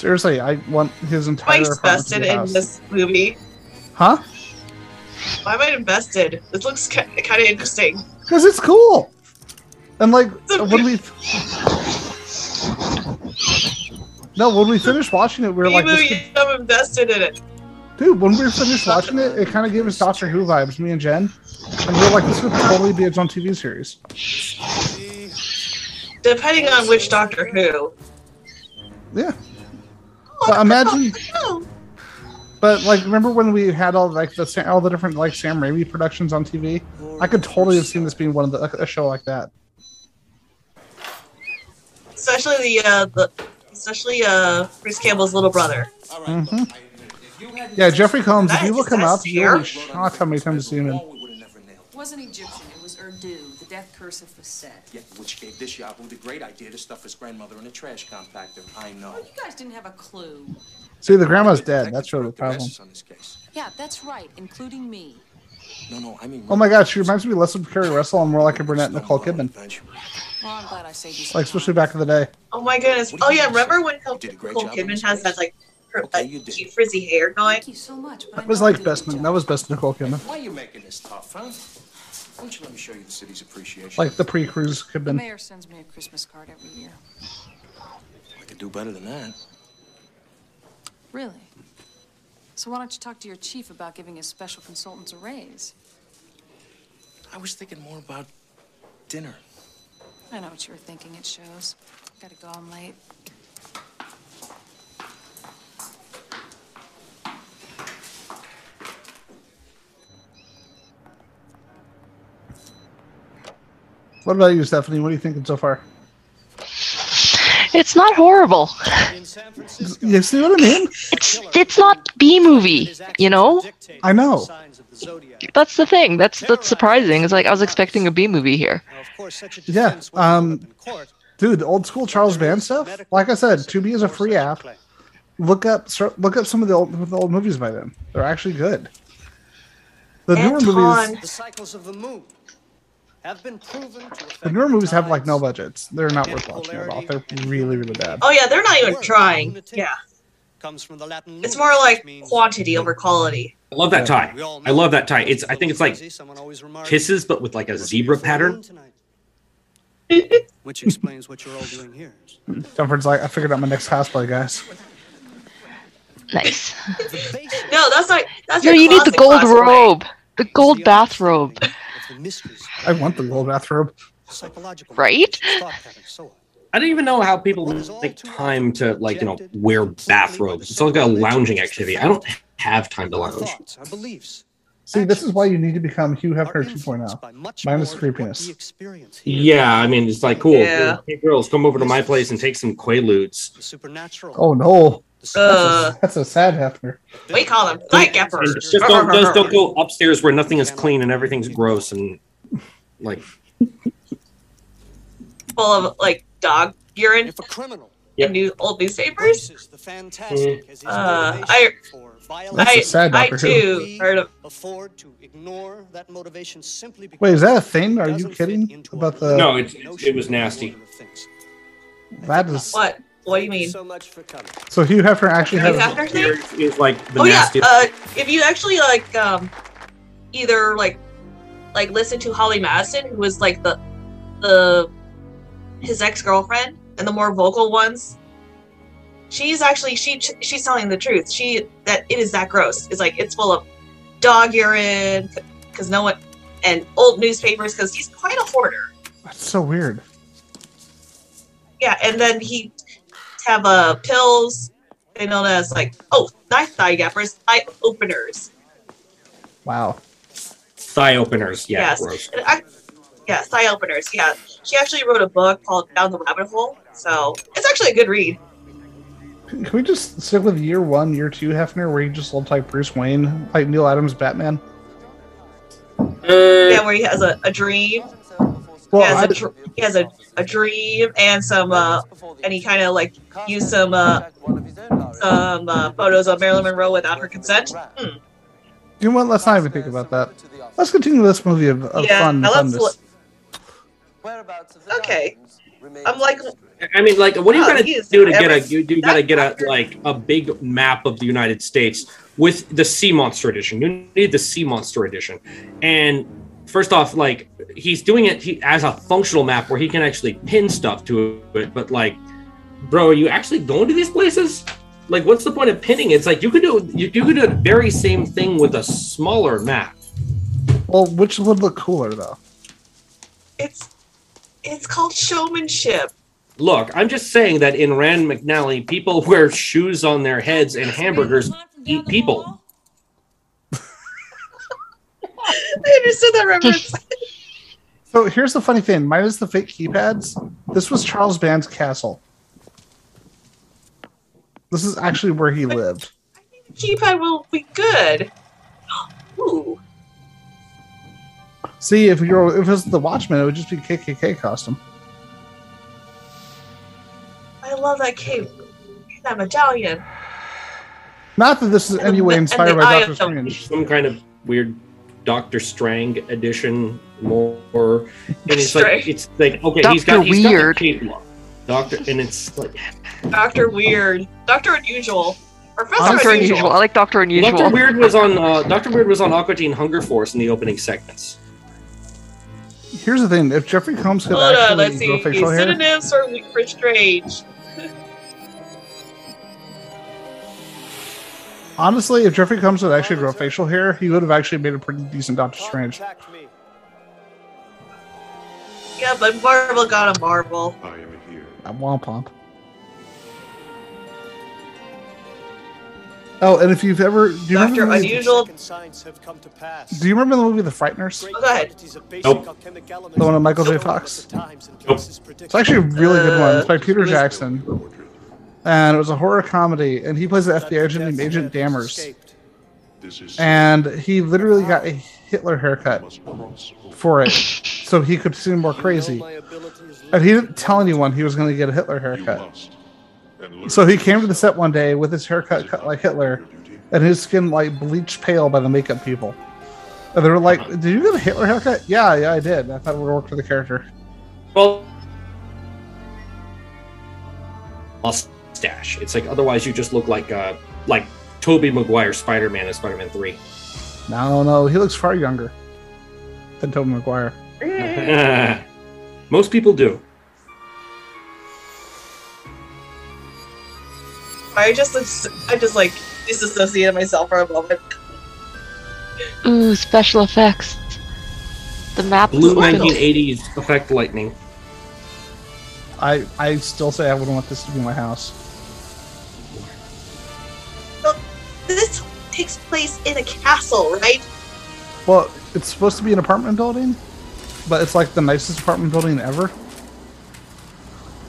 S1: Seriously, I want his entire apartment to
S2: invested in
S1: house.
S2: this movie.
S1: Huh?
S2: Why am I invested? This looks kind of interesting.
S1: Because it's cool. And like when we no, when we finished watching it, we were like, this
S2: movie, I'm invested in it.
S1: dude. When we finished watching it, it kind of gave us Doctor Who vibes, me and Jen, and we were like, this could totally be its own TV series.
S2: Depending on which Doctor Who.
S1: Yeah. But imagine, But like, remember when we had all like the all the different like Sam Raimi productions on TV? I could totally have seen this being one of the a show like that.
S2: Especially the uh the especially uh Bruce Campbell's little brother.
S1: hmm Yeah, Jeffrey Combs. If
S2: That
S1: you look him up, you'll be shocked how many times you've seen him.
S14: Wasn't Egyptian, it was Urdu, the death curse of Facet.
S16: Yeah, which gave this Yahoo the great idea to stuff his grandmother in a trash compactor. I know.
S14: You guys didn't have a clue.
S1: See, the grandma's dead. That's really the problem.
S16: on this case.
S14: Yeah, that's right, including me.
S16: No, no, I mean.
S1: Oh my god, she reminds me less of Keri Russell and more like a brunette Nicole Kidman.
S14: Well, I'm glad I saved you
S1: Like especially back in the day.
S2: Oh my goodness. Oh yeah, remember when Nicole
S16: great
S2: Nicole Kidman has that like her, uh, cute frizzy hair going?
S14: Thank you so much, but
S1: That was like best. That was best Nicole Kidman.
S16: Why are you making this tough, huh? Why don't you let me show you the city's appreciation?
S1: Like the pre-cruise
S14: The mayor sends me a Christmas card every year.
S16: I could do better than that.
S14: Really? So why don't you talk to your chief about giving his special consultants a raise?
S16: I was thinking more about dinner.
S14: I know what you were thinking, it shows. Gotta go, I'm late.
S1: What about you, Stephanie? What are you thinking so far?
S3: It's not horrible.
S1: You see what I mean?
S3: It's it's not B movie, you know.
S1: I know.
S3: That's the thing. That's that's surprising. It's like I was expecting a B movie here.
S1: Yeah. Um, dude, the old school Charles Band stuff. Like I said, Tubi is a free app. Look up, look up some of the old, the old movies by them. They're actually good. The newer movies,
S11: The cycles of the moon have been proven to affect
S1: the newer movies have like no budgets. They're not worth watching at all. They're really, really bad.
S2: Oh yeah, they're not even trying. Yeah.
S11: comes from the Latin
S2: It's more like quantity over quality.
S4: I love that tie. I love that tie. It's I think it's like kisses, but with like a zebra pattern.
S11: which explains what you're all doing here.
S1: Dunford's like, I figured out my next cosplay, guys.
S3: Nice.
S2: No, that's not. That's
S3: No, you need the gold
S2: cosplay.
S3: robe, the gold bathrobe,
S1: I want the gold bathrobe.
S3: Psychological right?
S4: I don't even know how people make time to like you know wear bathrobes. It's like a lounging activity. I don't have time to lounge.
S1: See, this is why you need to become Hugh Hefner 2.0. Minus creepiness.
S4: Yeah, I mean it's like cool.
S2: Yeah.
S4: Hey girls, come over to my place and take some quaaludes.
S11: Supernatural.
S1: Oh no. That's
S2: Uh,
S1: a, that's a sad Hefner.
S2: we call them night gappers.
S4: Just don't, just don't go upstairs where nothing is clean and everything's gross and like
S2: full of like dog urine
S11: If a criminal
S2: in new old newspapers.
S11: embraces the fantastic as
S2: Uh,
S11: motivation
S2: I,
S11: for
S1: That's
S11: violence,
S2: I,
S1: a sad
S2: I too heard of.
S11: afford to ignore that motivation simply because
S1: Wait, is that a thing? Are you kidding about
S11: our
S1: the?
S4: no, it's it was nasty.
S11: order of.
S1: That is
S2: What? What do you mean?
S11: So much for coming.
S1: so. Hugh Hefner actually
S2: Hugh
S1: has.
S2: Hefner thing?
S4: Is like the
S2: Oh yeah. Uh, if you actually like um, either like like listen to Holly Madison, who was like the the his ex girlfriend, and the more vocal ones. She's actually she she's telling the truth. She that it is that gross. It's like it's full of dog urine because no one and old newspapers because he's quite a hoarder.
S1: That's so weird.
S2: Yeah, and then he have uh pills. They known as like oh not thigh gappers, thigh openers.
S1: Wow.
S4: Thigh openers. Yeah,
S2: yes,
S4: gross.
S2: And I- yeah, thigh openers. Yeah, she actually wrote a book called Down the Rabbit Hole. So it's actually a good read.
S1: Can we just stick with year one, year two Hefner, where he just looked like Bruce Wayne, like Neal Adams Batman?
S2: Yeah, where he has a, a dream.
S1: Well,
S2: he has,
S1: I-
S2: a, dr- he has a, a dream and some uh and he kind of like used some uh some uh, photos of Marilyn Monroe without her consent. Hmm.
S1: You know what? Let's not even think about that. Let's continue this movie of, of
S2: Yeah,
S1: fun.
S2: now let's. Okay, I'm like
S4: I mean, like, what are you
S2: Oh,
S4: gonna do to get a? You, you gotta get a like a big map of the United States with the Sea Monster edition. You need the Sea Monster edition, and first off, like he's doing it he, as a functional map where he can actually pin stuff to it. But like, bro, are you actually going to these places? Like, what's the point of pinning? It's like you could do you, you could do the very same thing with a smaller map.
S1: Well, which would look cooler though?
S2: it's it's called showmanship.
S4: Look, I'm just saying that in Rand McNally, people wear shoes on their heads and hamburgers eat people.
S2: I understood that reference.
S1: So here's the funny thing: minus the fake keypads, this was Charles Band's castle. This is actually where he lived.
S2: I think the keypad will be good. Ooh.
S1: See, if you're if it was the Watchman, it would just be KKK costume.
S2: I love that cape. That medallion.
S1: Not that this is
S2: And the-
S1: anyway
S2: and
S1: inspired
S2: the
S1: by
S2: eye
S1: Doctor Strange.
S4: Some kind of weird Doctor Strang edition, more. And it's like
S2: Strange.
S4: it's like okay, he's
S3: Dr.
S4: got he's got the
S3: Weird.
S4: cape. Doctor, and it's like
S2: Doctor Weird. Doctor Unusual. Professor
S3: Doctor
S2: Unusual.
S3: Unusual. I like Doctor Unusual.
S4: Doctor Weird was on uh, Doctor Weird was on Aqua Teen Hunger Force in the opening segments.
S1: Here's the thing: if Jeffrey Combs could
S2: Hold on,
S1: actually
S2: let's
S1: grow
S2: see.
S1: facial hair,
S2: Synonyms for, for strange.
S1: Honestly, if Jeffrey Combs would actually grow facial hair, he would have actually made a pretty decent Doctor Strange.
S2: Yeah, but Marvel got a Marvel.
S9: I am here.
S1: I'm womp womp. Oh, and if you've ever do you remember
S2: Doctor
S1: the movie,
S2: Unusual.
S11: Signs have come to pass.
S1: do you remember the movie The Frighteners?
S2: Oh, go ahead.
S4: Nope.
S1: The one with Michael J. Fox. Nope. It's actually a really good one. It's by Peter Jackson, and it was a horror comedy. And he plays the FBI agent named Agent Dammers, and he literally got a Hitler haircut for it, so he could seem more crazy. And he didn't tell anyone he was going to get a Hitler haircut. So he came to the set one day with his haircut cut like Hitler, and his skin like bleached pale by the makeup people. And they were like, "Did you get a Hitler haircut?" Yeah, yeah, I did. I thought it would work for the character.
S4: Well, mustache. It's like otherwise you just look like uh like Tobey Maguire Spider Man in Spider Man Three.
S1: No, no, he looks far younger than Tobey Maguire.
S4: Most people do.
S2: I just, I just like disassociated myself for a moment.
S3: Ooh, special effects. The map
S4: Blue 1980s effect lightning.
S1: I I still say I wouldn't want this to be my house.
S2: This takes place in a castle, right?
S1: Well, it's supposed to be an apartment building, but it's like the nicest apartment building ever.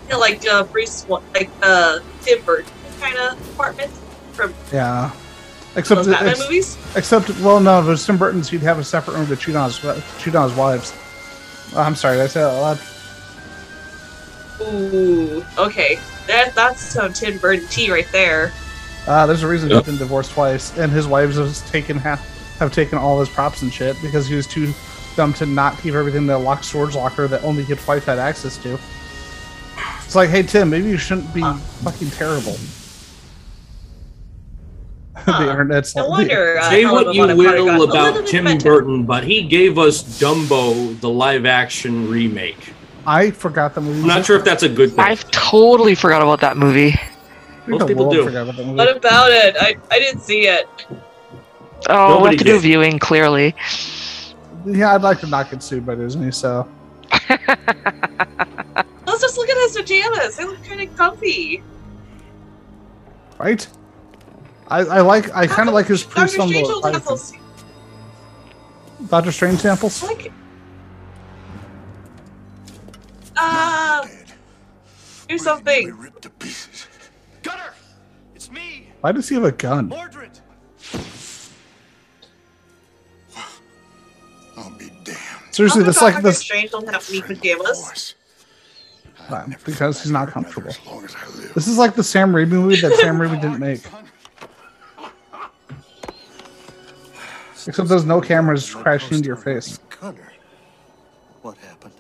S2: You know, like uh, Bruce, like uh, Tim Burton kind of apartment from
S1: Yeah. Except
S2: Batman
S1: ex-
S2: movies.
S1: Except, well, no, if it was Tim Burton's, he'd have a separate room to cheat on his cheat on his wives. Oh, I'm sorry, I said that out loud?
S2: Ooh, okay, that that's some Tim Burton tea right there.
S1: Uh, there's a reason
S4: Yep.
S1: he's been divorced twice, and his wives have taken half, have taken all his props and shit because he was too dumb to not keep everything in the locked storage locker that only his wife had access to. It's like, hey Tim, maybe you shouldn't be fucking terrible. the internet's
S2: No
S1: like,
S2: wonder. Uh,
S4: Say what you
S2: Bonham Carter got
S4: will about Tim. Burton, but he gave us Dumbo, the live action remake.
S1: I forgot the movie.
S4: I'm not sure if that's a good thing.
S3: I've totally forgot about that movie.
S4: Most people do.
S2: What about it? I, I didn't see it.
S3: Oh, we
S4: Nobody
S3: have to do viewing, clearly.
S1: Yeah, I'd like to not get sued by Disney, so
S2: Let's just look at his pajamas. They look kind of comfy.
S1: right. I, I like I kind of like his
S2: Doctor
S1: pre
S2: Strange only has those.
S1: Doctor Strange samples.
S2: Like, uh, do something.
S11: Gunner! It's me!
S1: Why does he have a gun?
S11: Mordrid!
S1: Seriously,
S2: How
S1: this
S2: come
S1: like
S2: Doctor
S1: this
S2: Strange don't have any pajamas.
S1: because he's not comfortable. This is like the Sam Raimi movie that Sam Raimi didn't make. Except there's no cameras crashing into your face.
S11: What happened?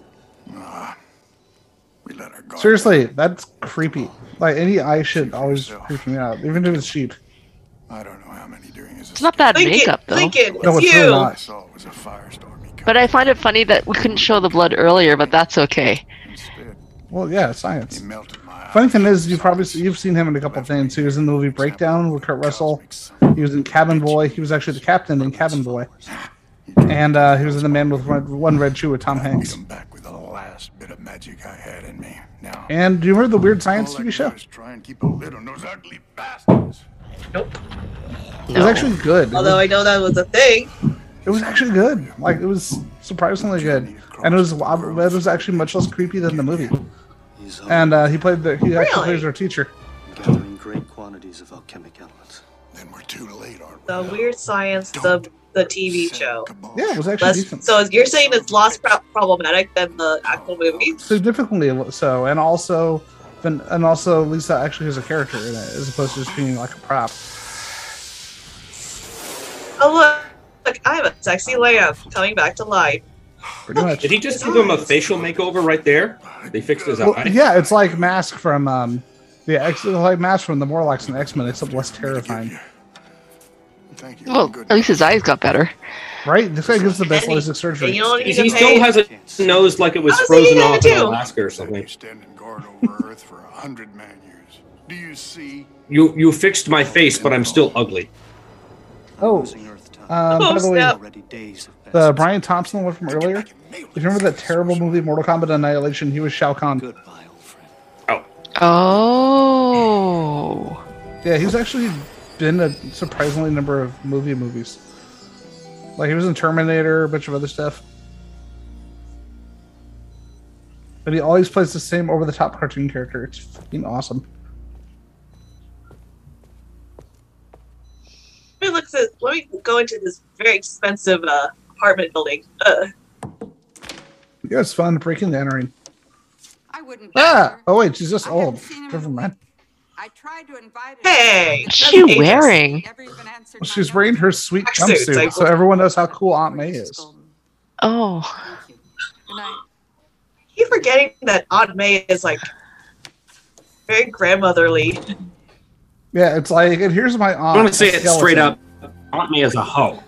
S1: Seriously, that's creepy. Like any eye shit always creeps me out, even if it's cheap. I don't know how many doing is.
S3: It's not bad
S2: Lincoln,
S3: makeup, though.
S2: Lincoln,
S1: No,
S2: it's
S1: it's
S2: you.
S1: really not.
S3: But I find it funny that we couldn't show the blood earlier, but that's okay.
S1: Well, yeah, science. Funny thing is, you probably you've seen him in a couple things. He was in the movie Breakdown with Kurt Russell. He was in Cabin Boy. He was actually the captain in Cabin Boy. And uh, he was in The Man with One One Red Shoe with Tom Hanks.
S17: Last bit of magic I had in me. Now,
S1: And do you remember the Weird Science TV show?
S17: try and keep a lid on those ugly bastards.
S4: Nope.
S1: It was actually good.
S2: Although
S1: was,
S2: I know that was a thing.
S1: it was actually good. Like it was surprisingly good, and it was it was actually much less creepy than the movie. And uh, he played the he actually plays our teacher.
S11: Gathering great quantities of alchemic elements.
S17: Then we're too late, aren't we?
S2: The Weird Science, the the TV show.
S1: Yeah, it was actually
S2: Less,
S1: decent.
S2: so you're saying it's less pro- problematic than the actual movie?
S1: significantly so, and also, and also Lisa actually has a character in it as opposed to just being like a prop.
S2: Oh look, look, I have a sexy lamb coming back to life.
S1: Pretty much.
S4: Did he just give him a facial makeover right there? They fixed his
S1: Well,
S4: eye.
S1: yeah, it's like Mask from um, the X, it's like Mask from the Morlocks and X Men, except less terrifying.
S3: Well, at least his eyes got better.
S1: Right? This guy gives the best
S2: And
S1: LASIK surgery.
S2: and you don't
S4: He
S2: need to
S4: still
S2: pay-
S4: has a nose like it was
S2: I was
S4: frozen
S2: thinking
S4: off in
S2: too.
S4: Alaska or something.
S17: Standing guard over Earth for a hundred man years. Do you see?
S4: You you fixed my face, but I'm still ugly.
S1: Oh, um, by the way,
S11: Already days have
S1: the Brian Thompson one from earlier. Do you remember that terrible movie Mortal Kombat Annihilation? He was Shao Kahn.
S3: Oh. Oh.
S1: Yeah, he was actually been a surprisingly number of movie movies. Like he was in Terminator, a bunch of other stuff. But he always plays the same over the top cartoon character. It's fucking awesome.
S2: Let me look at. Let me go into this very expensive uh, apartment building. Uh,
S1: Yeah, it's fun breaking the entering.
S13: I wouldn't.
S1: Ah! Oh wait, she's just old. Never mind.
S13: I tried to invite
S2: hey,
S3: What's she wearing?
S1: Well, she's wearing her sweet jumpsuit,
S2: I-
S1: so everyone knows how cool Aunt May is.
S3: Oh.
S2: keep forgetting that Aunt May is like very grandmotherly.
S1: Yeah, it's like, and here's my aunt.
S4: I'm gonna say it straight up. Aunt May is a hoe.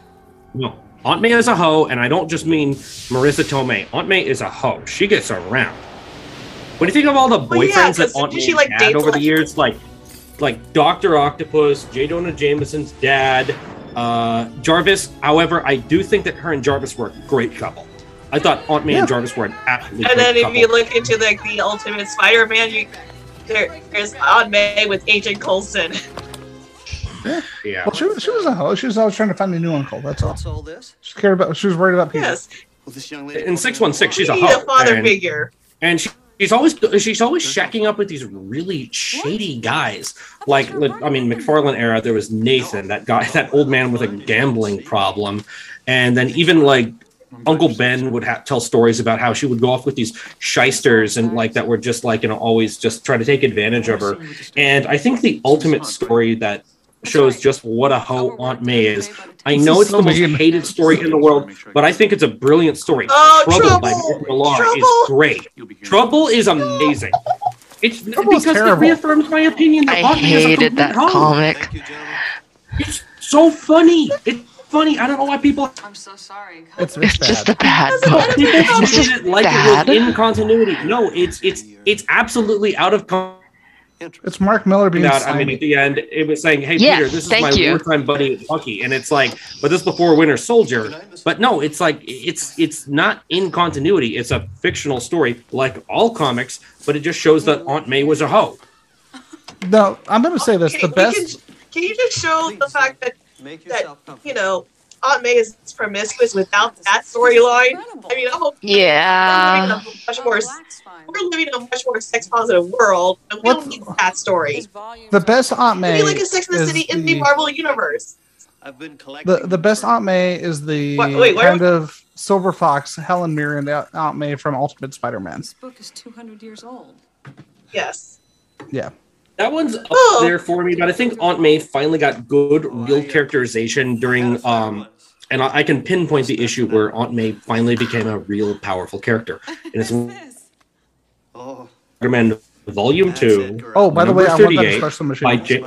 S4: No, Aunt May is a hoe, and I don't just mean Marisa Tomei. Aunt May is a hoe. She gets around. What do you think of all the
S2: Well, yeah,
S4: that Aunt
S2: did
S4: May
S2: she, like,
S4: had
S2: date
S4: over the years? Like, like Doctor Octopus, J. Jonah Jameson's dad, uh, Jarvis. However, I do think that her and Jarvis were a great couple. I thought Aunt May and Jarvis were an absolutely
S2: And
S4: great
S2: then if
S4: couple.
S2: you look into like the Ultimate Spider-Man, you there, there's Aunt May with Agent Coulson.
S4: yeah.
S1: Well, she, was- she was a hoe. She was always trying to find a new uncle. That's all.
S11: What's all this?
S1: She cared about. She was worried about people.
S2: Yes,
S11: Well, this young lady.
S4: in six one six, she's a hoe.
S2: a father
S4: and-
S2: figure.
S4: and she, she's always she's always shacking up with these really shady guys. Like, like, I mean, McFarlane era, there was Nathan, that guy, that old man with a gambling problem, and then even like Uncle Ben would ha- tell stories about how she would go off with these shysters and like that were just like you know always just try to take advantage of her. And I think the ultimate story that shows just what a hoe Aunt May is. I know it's the most hated story in the world, but I think it's a brilliant story.
S2: Oh,
S4: Trouble, by
S2: Trouble!
S4: Nick Millar
S2: Trouble!
S4: is great. Trouble is amazing. It's
S1: Trouble's
S4: because
S1: terrible.
S4: it reaffirms my opinion that
S3: I
S4: Aunt May is a
S3: hated that
S4: hoe.
S3: comic.
S4: It's so funny. It's funny. I don't know why people
S14: I'm so sorry.
S1: It's,
S3: It's just a bad
S4: people
S3: book. It's
S4: treated
S3: just
S4: it like
S3: bad.
S4: it was in continuity. No, it's it's it's absolutely out of con-
S1: It's Mark Millar being.
S4: out. I mean, at the end, it was saying, "Hey,
S3: Yes,
S4: Peter, this is my
S3: you.
S4: wartime buddy Bucky," and it's like, but this before Winter Soldier. But no, it's like it's it's not in continuity. It's a fictional story, like all comics, but it just shows that Aunt May was a hoe.
S1: No, I'm going to say this:
S2: Okay,
S1: the best.
S2: Can, can you just show the fact that
S11: Make
S2: that you know Aunt May is promiscuous without that storyline? I mean, I hope we're living in
S3: Yeah.
S2: a much more we're living in a much more sex positive world, and we
S1: What's-
S2: don't need that story.
S1: The best Aunt May.
S2: Maybe like a Sex and the
S1: is
S2: City in the
S1: the-
S2: Marvel universe.
S11: I've been collecting.
S1: The the best Aunt May is the
S2: What- wait, what?
S1: kind of Silver Fox, Helen Mirren Aunt May from Ultimate Spider-Man.
S14: This book is 200 years old.
S2: Yes.
S1: Yeah,
S4: That one's up
S2: Oh.
S4: there for me, but I think Aunt May finally got good, real characterization during. um and I I can pinpoint the issue where Aunt May finally became a real powerful character, and it's
S11: Oh,
S4: Spider-Man Volume Two.
S1: Oh, by the way, I want that
S4: 38
S1: special machine.
S4: by J-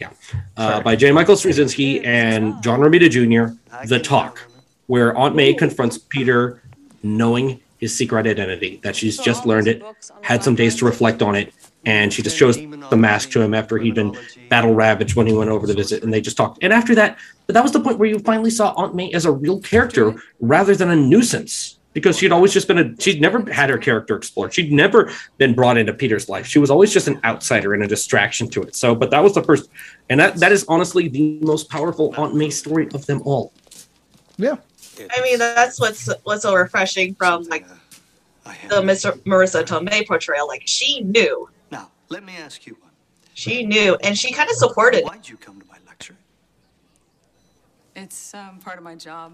S4: yeah, uh, by J. Michael Straczynski and John Romita Jr. The Talk, where Aunt May confronts Peter, knowing his secret identity that she's just learned it, had some days to reflect on it, and she just shows the mask to him after he'd been battle ravaged when he went over to visit, and they just talked. And after that, but that was the point where you finally saw Aunt May as a real character rather than a nuisance. because she'd always just been a she'd never had her character explored. She'd never been brought into Peter's life. She was always just an outsider and a distraction to it. So, but that was the first, and that that is honestly the most powerful Aunt May story of them all.
S1: Yeah.
S2: I mean, that's what's what's so refreshing from like the Miss Marisa Tomei portrayal. Like she knew.
S11: Now, let me ask you one.
S2: She knew, and she kind of supported.
S11: Why'd you come to my lecture?
S14: It's um, part of my job.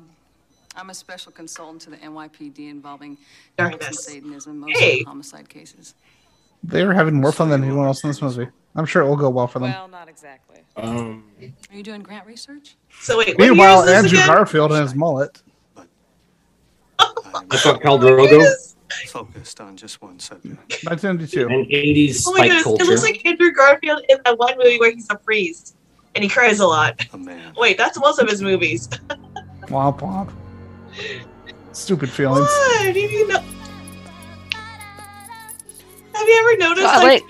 S14: I'm a special consultant to the NYPD involving
S2: Darkness.
S14: Satanism, mostly
S2: Hey.
S14: homicide cases.
S1: They're having more fun than anyone else in this movie. I'm sure it will go well for them.
S14: Well, not exactly.
S4: Um,
S14: Are you doing grant research?
S2: So wait,
S1: Meanwhile, Andrew
S2: again?
S1: Garfield and his mullet.
S4: I thought Khal Drogo
S11: Focused on just one subject.
S1: 1992.
S4: and '80s
S2: Oh my
S4: spike
S2: goodness,
S4: culture.
S2: it looks like Andrew Garfield in that one movie where he's a priest and he cries a lot.
S11: A man.
S2: Wait, that's most of his movies.
S1: Womp womp. Stupid feelings.
S2: What? Do you know? Have you ever noticed
S3: I
S2: like,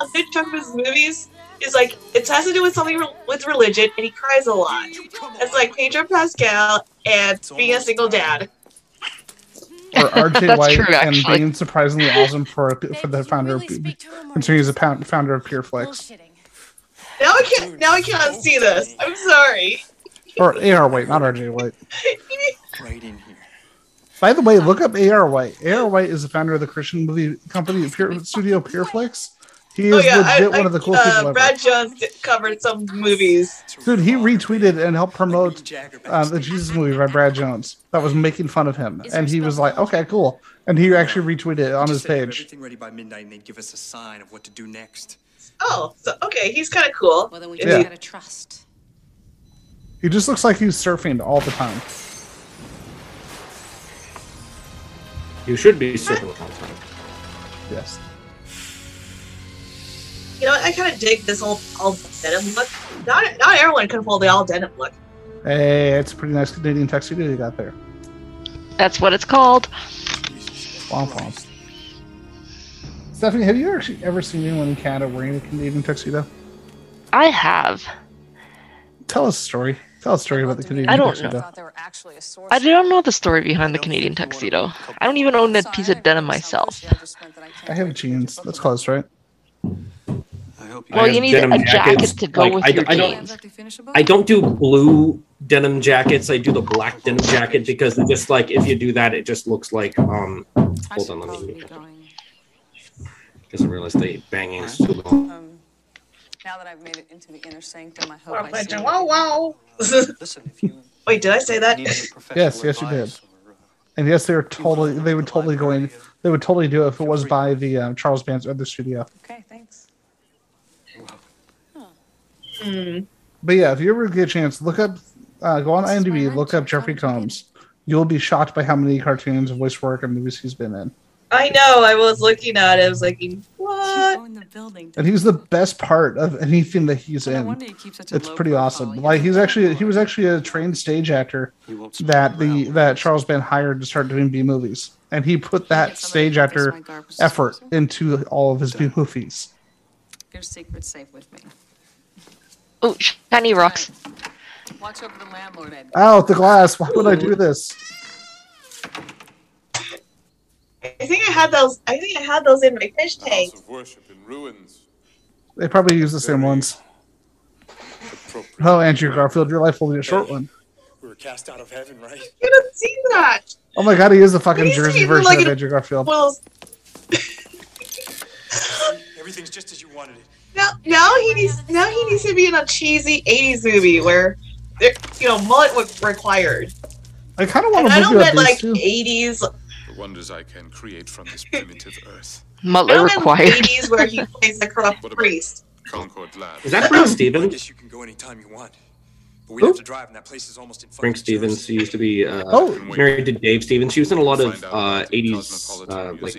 S2: a good chunk of his movies is like it has to do with something re- with religion and he cries a lot. It's like Pedro Pascal and being a single dad.
S1: Or RJ White
S3: true,
S1: and being surprisingly awesome for for the founder of considering he's a pound, founder of PureFlix.
S2: Now I can't. Now I cannot see this. I'm sorry.
S1: Or AR White, not RJ White.
S11: Right in here.
S1: By the way, look up AR White. AR White is the founder of the Christian movie company Pure, Studio PureFlix. He is
S2: oh yeah,
S1: legit
S2: I,
S1: one
S2: I,
S1: of the coolest
S2: uh,
S1: people ever.
S2: Brad Jones covered some movies.
S1: Dude, he retweeted and helped promote uh, the Jesus movie by Brad Jones that was making fun of him. And he was like, okay, cool. And he actually retweeted it on his page.
S18: Everything ready by midnight, and they'd give us a sign of what to do next.
S2: Oh, so, okay, he's kind of cool.
S14: Well, then we
S1: Yeah.
S14: gotta trust.
S1: He just looks like he's surfing all the time.
S4: You should be surfing all the time.
S1: Yes.
S2: You know, I kind of dig this whole all denim look. Not not everyone can pull the all denim look.
S1: Hey, it's a pretty nice Canadian tuxedo you got there.
S3: That's what it's called.
S1: Womp womp. Stephanie, have you actually ever seen anyone in Canada wearing a Canadian tuxedo?
S3: I have.
S1: Tell us a story. Tell us a story about the Canadian
S3: I don't
S1: tuxedo.
S3: know. I don't know the story behind the Canadian tuxedo. I don't even own that piece of denim myself.
S1: I have jeans. That's close, right?
S3: Well,
S4: I
S3: you
S4: have
S3: need a jacket
S4: jackets.
S3: to go
S4: Like,
S3: with
S4: I,
S3: your
S4: I don't,
S3: jeans.
S4: I don't do blue denim jackets. I do the black denim jacket because it just like if you do that, it just looks like um. Hold on, let me. Because I realized the banging is too long.
S14: Um, now that I've made it into the inner sanctum, I hope
S2: Wow,
S14: I see.
S2: wow, wow. Wait, did I say that?
S1: Yes, yes, you did. And yes, they were totally. They would totally go in. They would totally do it if it was by the um, Charles Band's other studio.
S14: Okay, thanks.
S2: Hmm.
S1: But yeah, if you ever get a chance, look up, uh, go on IMDb, look up Jeffrey Combs. You'll be shocked by how many cartoons, voice work, and movies he's been in.
S2: I know. I was looking at it. I was like, what?
S14: the building.
S1: And he's the best part of anything that he's in.
S14: wonder you keep such a
S1: It's pretty awesome. Like he's actually he was actually a trained stage actor that the that Charles Band hired to start doing B movies, and he put that stage actor effort into all of his B movies.
S14: Your secret's safe with me.
S3: Oh, shiny rocks.
S14: Watch over the landlord, Ed.
S1: Ow, the glass! Why would I do this?
S2: I think I had those. I think I had those in my fish tank.
S9: of worship in ruins.
S1: They probably use the same ones. Oh, Andrew Garfield, your life will be a short one.
S18: We were cast out of heaven, right?
S2: You didn't see that.
S1: Oh my god, he is the fucking Jersey
S2: even
S1: version
S2: like
S1: of
S2: an-
S1: Andrew Garfield.
S2: Well,
S18: Everything's just as you wanted it.
S2: Now now he needs now he needs to be in a cheesy '80s movie where, there, you know, mullet was required.
S1: I kind of want to.
S2: I don't
S1: about
S2: mean like
S1: two.
S2: '80s.
S9: The wonders I can create from this primitive earth.
S3: Mullet required.
S2: '80s where he plays the corrupt priest.
S9: Concord Lab.
S4: Is that Brinke Stevens?
S18: I guess you can go anytime you want. But we have to drive, and that place is almost in
S4: Frank Stevens. She used to be uh,
S1: Oh.
S4: married to Dave Stevens. She was in a lot of uh, 80s uh, like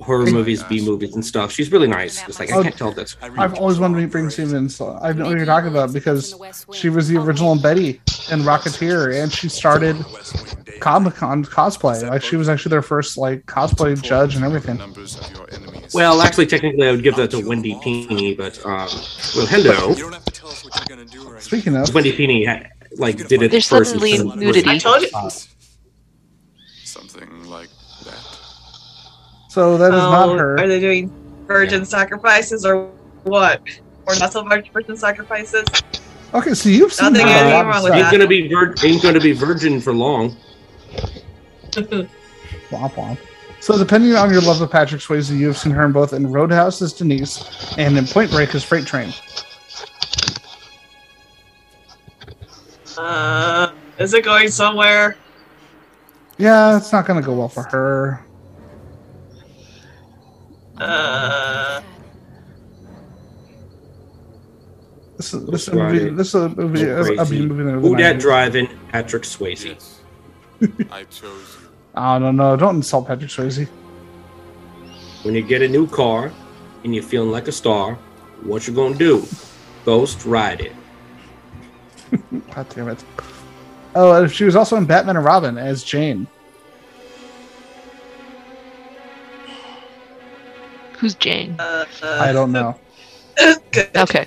S4: horror movies, B movies, and stuff. She's really nice. It's like I
S1: Oh,
S4: can't tell this.
S1: I've always wanted to meet Brinke Stevens. I know what you're talking about because she was the original Betty in Rocketeer, and she started Comic Con cosplay. Like she was actually their first like cosplay judge and everything.
S4: Well, actually, technically, I would give that to Wendy Pini, but um, well, hello.
S1: Speaking of,
S4: Wendy Pini ha- like did it
S3: There's
S4: first.
S3: suddenly
S4: instead of-
S3: nudity. I
S2: told you.
S9: Something like
S1: So that is
S2: Oh,
S1: not her.
S2: Are they doing virgin sacrifices or what? Or not so much virgin sacrifices?
S1: Okay, so you've seen
S2: Nothing
S1: her a
S2: anything
S1: lot of
S2: wrong with
S1: stuff.
S4: Ain't gonna be vir- ain't gonna be virgin for long.
S1: Womp womp. So depending on your love of Patrick Swayze, you have seen her in both in Roadhouse as Denise and in Point Break as Freight Train.
S2: Uh, is it going somewhere?
S1: Yeah, it's not going to go well for her.
S2: Uh,
S1: This is this a movie. This is a movie.
S4: Go
S1: A, a
S4: crazy.
S1: movie in
S4: Who that driving? Patrick Swayze.
S9: I chose you.
S1: I don't know. Don't insult Patrick Swayze.
S4: When you get a new car and you're feeling like a star, what you gonna do? Ghost ride it.
S1: God damn it. Oh, she was also in Batman and Robin as Jane.
S3: Who's Jane?
S2: uh,
S1: I don't know.
S3: Okay.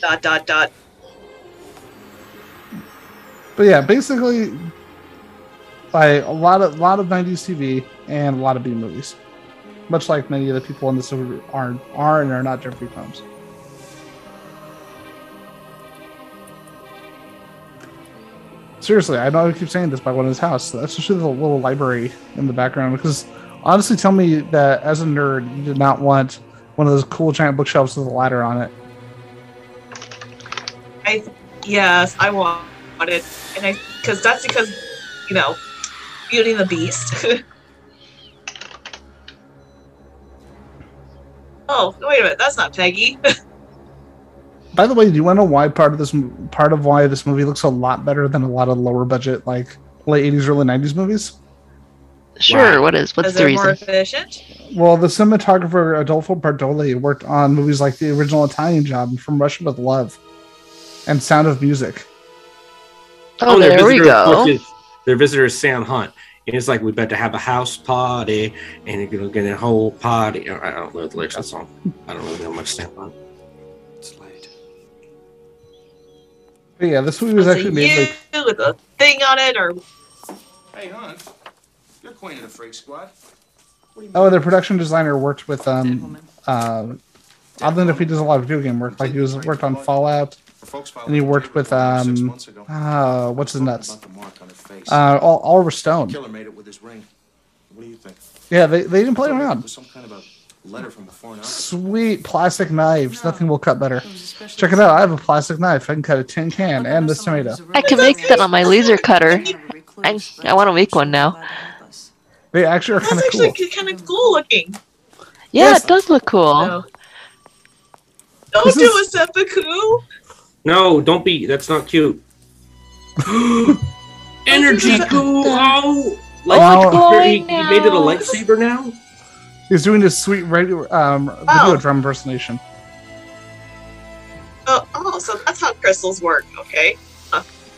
S2: Dot dot dot.
S1: But yeah, basically, by a lot of lot of '90s TV and a lot of B movies, much like many of the people in this are are, are and are not Jeffrey Combs. Seriously, I know I keep saying this by one of his house, especially the little library in the background. Because honestly, tell me that as a nerd, you did not want one of those cool giant bookshelves with a ladder on it.
S2: I yes, I want it, and I because that's because you know, Beauty and the Beast. oh wait a minute, that's not Peggy.
S1: By the way, do you want to know why part of this part of why this movie looks a lot better than a lot of lower budget like late '80s, early '90s movies?
S3: Sure. What is? What's
S2: Is
S3: the
S2: it more
S3: reason?
S2: efficient?
S1: Well, the cinematographer Adolfo Bartoli worked on movies like the original Italian Job and From Russia with Love, and Sound of Music.
S3: Oh, oh
S4: their
S3: there we
S4: visitor, of
S3: go.
S4: is- Their visitor is Sam Hunt. And it's like we better have a house party and you're gonna get a whole party. I don't know the lyrics of that song. I don't really know much Sam Hunt. It's late.
S1: But yeah, this movie was
S2: Was
S1: actually
S2: it
S1: made
S2: you
S1: like
S2: with a thing on it, or
S16: Hey, hon. You're queen of the freak squad.
S1: oh, the production designer worked with um uh, oddly enough, he does a lot of video game work. Like he was worked on Fallout, and he worked with um uh what's his nuts uh Oliver Stone.
S16: Killer made it with his ring. What do you think?
S1: Yeah, they they didn't play
S16: It
S1: around.
S16: some kind of a letter from a.
S1: Sweet plastic knives. Nothing will cut better. Check it out. I have a plastic knife. I can cut a tin can and this tomato.
S3: I can make that on my laser cutter. I, I want to make one now.
S1: They actually are kind
S2: that's
S1: of cool.
S2: actually kind of cool looking.
S3: Yeah,
S1: Yes.
S3: it does look cool.
S2: No. Don't
S1: This
S2: do
S1: is-
S2: a seppuku.
S4: No, don't be. That's not cute. Energy goo. Oh, like
S1: Oh, it's
S4: he-
S3: glowing
S4: he, he made it a
S3: now.
S4: lightsaber now.
S1: He's doing this sweet radio um video
S2: Oh.
S1: drum impersonation.
S2: Oh, oh, so that's how crystals work. Okay.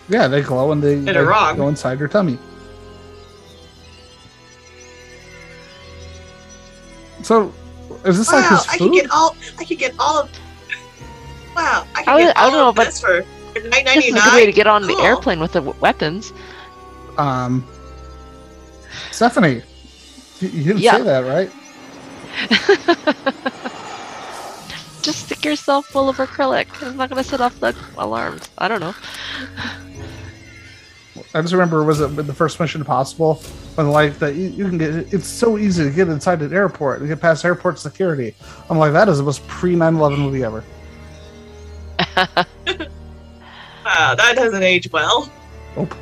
S1: Yeah, they glow and they,
S2: Did it
S1: they go inside your tummy. So, is this like
S2: wow,
S1: his
S2: I
S1: food?
S2: could get all. I could get all of. Wow, I could
S3: I was-
S2: get
S3: I
S2: all
S3: don't know,
S2: of
S3: but
S2: this for for nine
S3: This is a good way to get on the airplane with the w- weapons.
S1: Um, Stephanie, you, you didn't
S3: Yeah.
S1: say that, right?
S3: Just stick yourself full of acrylic. It's not going to set off the alarms. I don't know.
S1: I just remember was it the first Mission Impossible when like that you, you can get it's so easy to get inside an airport and get past airport security. I'm like that is the most pre 9/11 movie ever.
S2: Wow, ah, that doesn't age well.
S1: Nope.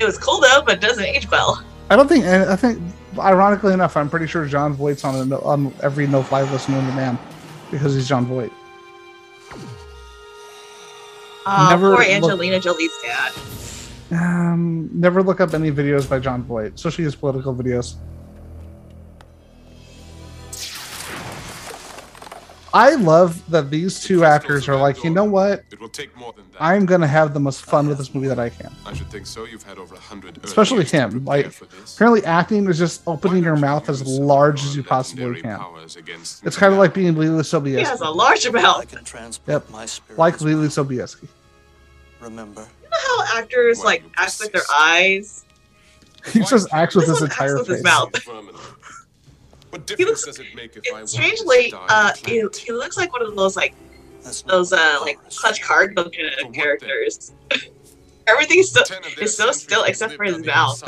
S2: It was cool though, but doesn't age well.
S1: I don't think and I think ironically enough, I'm pretty sure Jon Voight's on, a, on every no fly list known to man because he's Jon Voight.
S2: Oh,
S1: Never
S2: poor Angelina Jolie's dad.
S1: Um, never look up any videos by Jon Voight, especially his political videos. I love that these two actors are like, you know what?
S9: It will take more than that.
S1: I'm gonna have the most fun with this movie that I can.
S9: I should think so. You've had over a hundred.
S1: Especially
S9: years
S1: him. Like
S9: for
S1: apparently acting is just opening your mouth as large as you possibly can. It's kind of like being Leelee Sobieski.
S2: He has a large amount. You
S1: Yep. Like Leelee Sobieski.
S11: Remember.
S2: Know how actors like act with their eyes?
S1: He just acts with his
S2: This one
S1: entire
S2: with his
S1: face.
S2: mouth.
S9: What
S2: He
S9: difference
S2: looks
S9: does it make if I
S2: strangely. Uh, he, he looks like one of those like those uh like clutch card kind of characters. Everything is so is so still except for his mouth.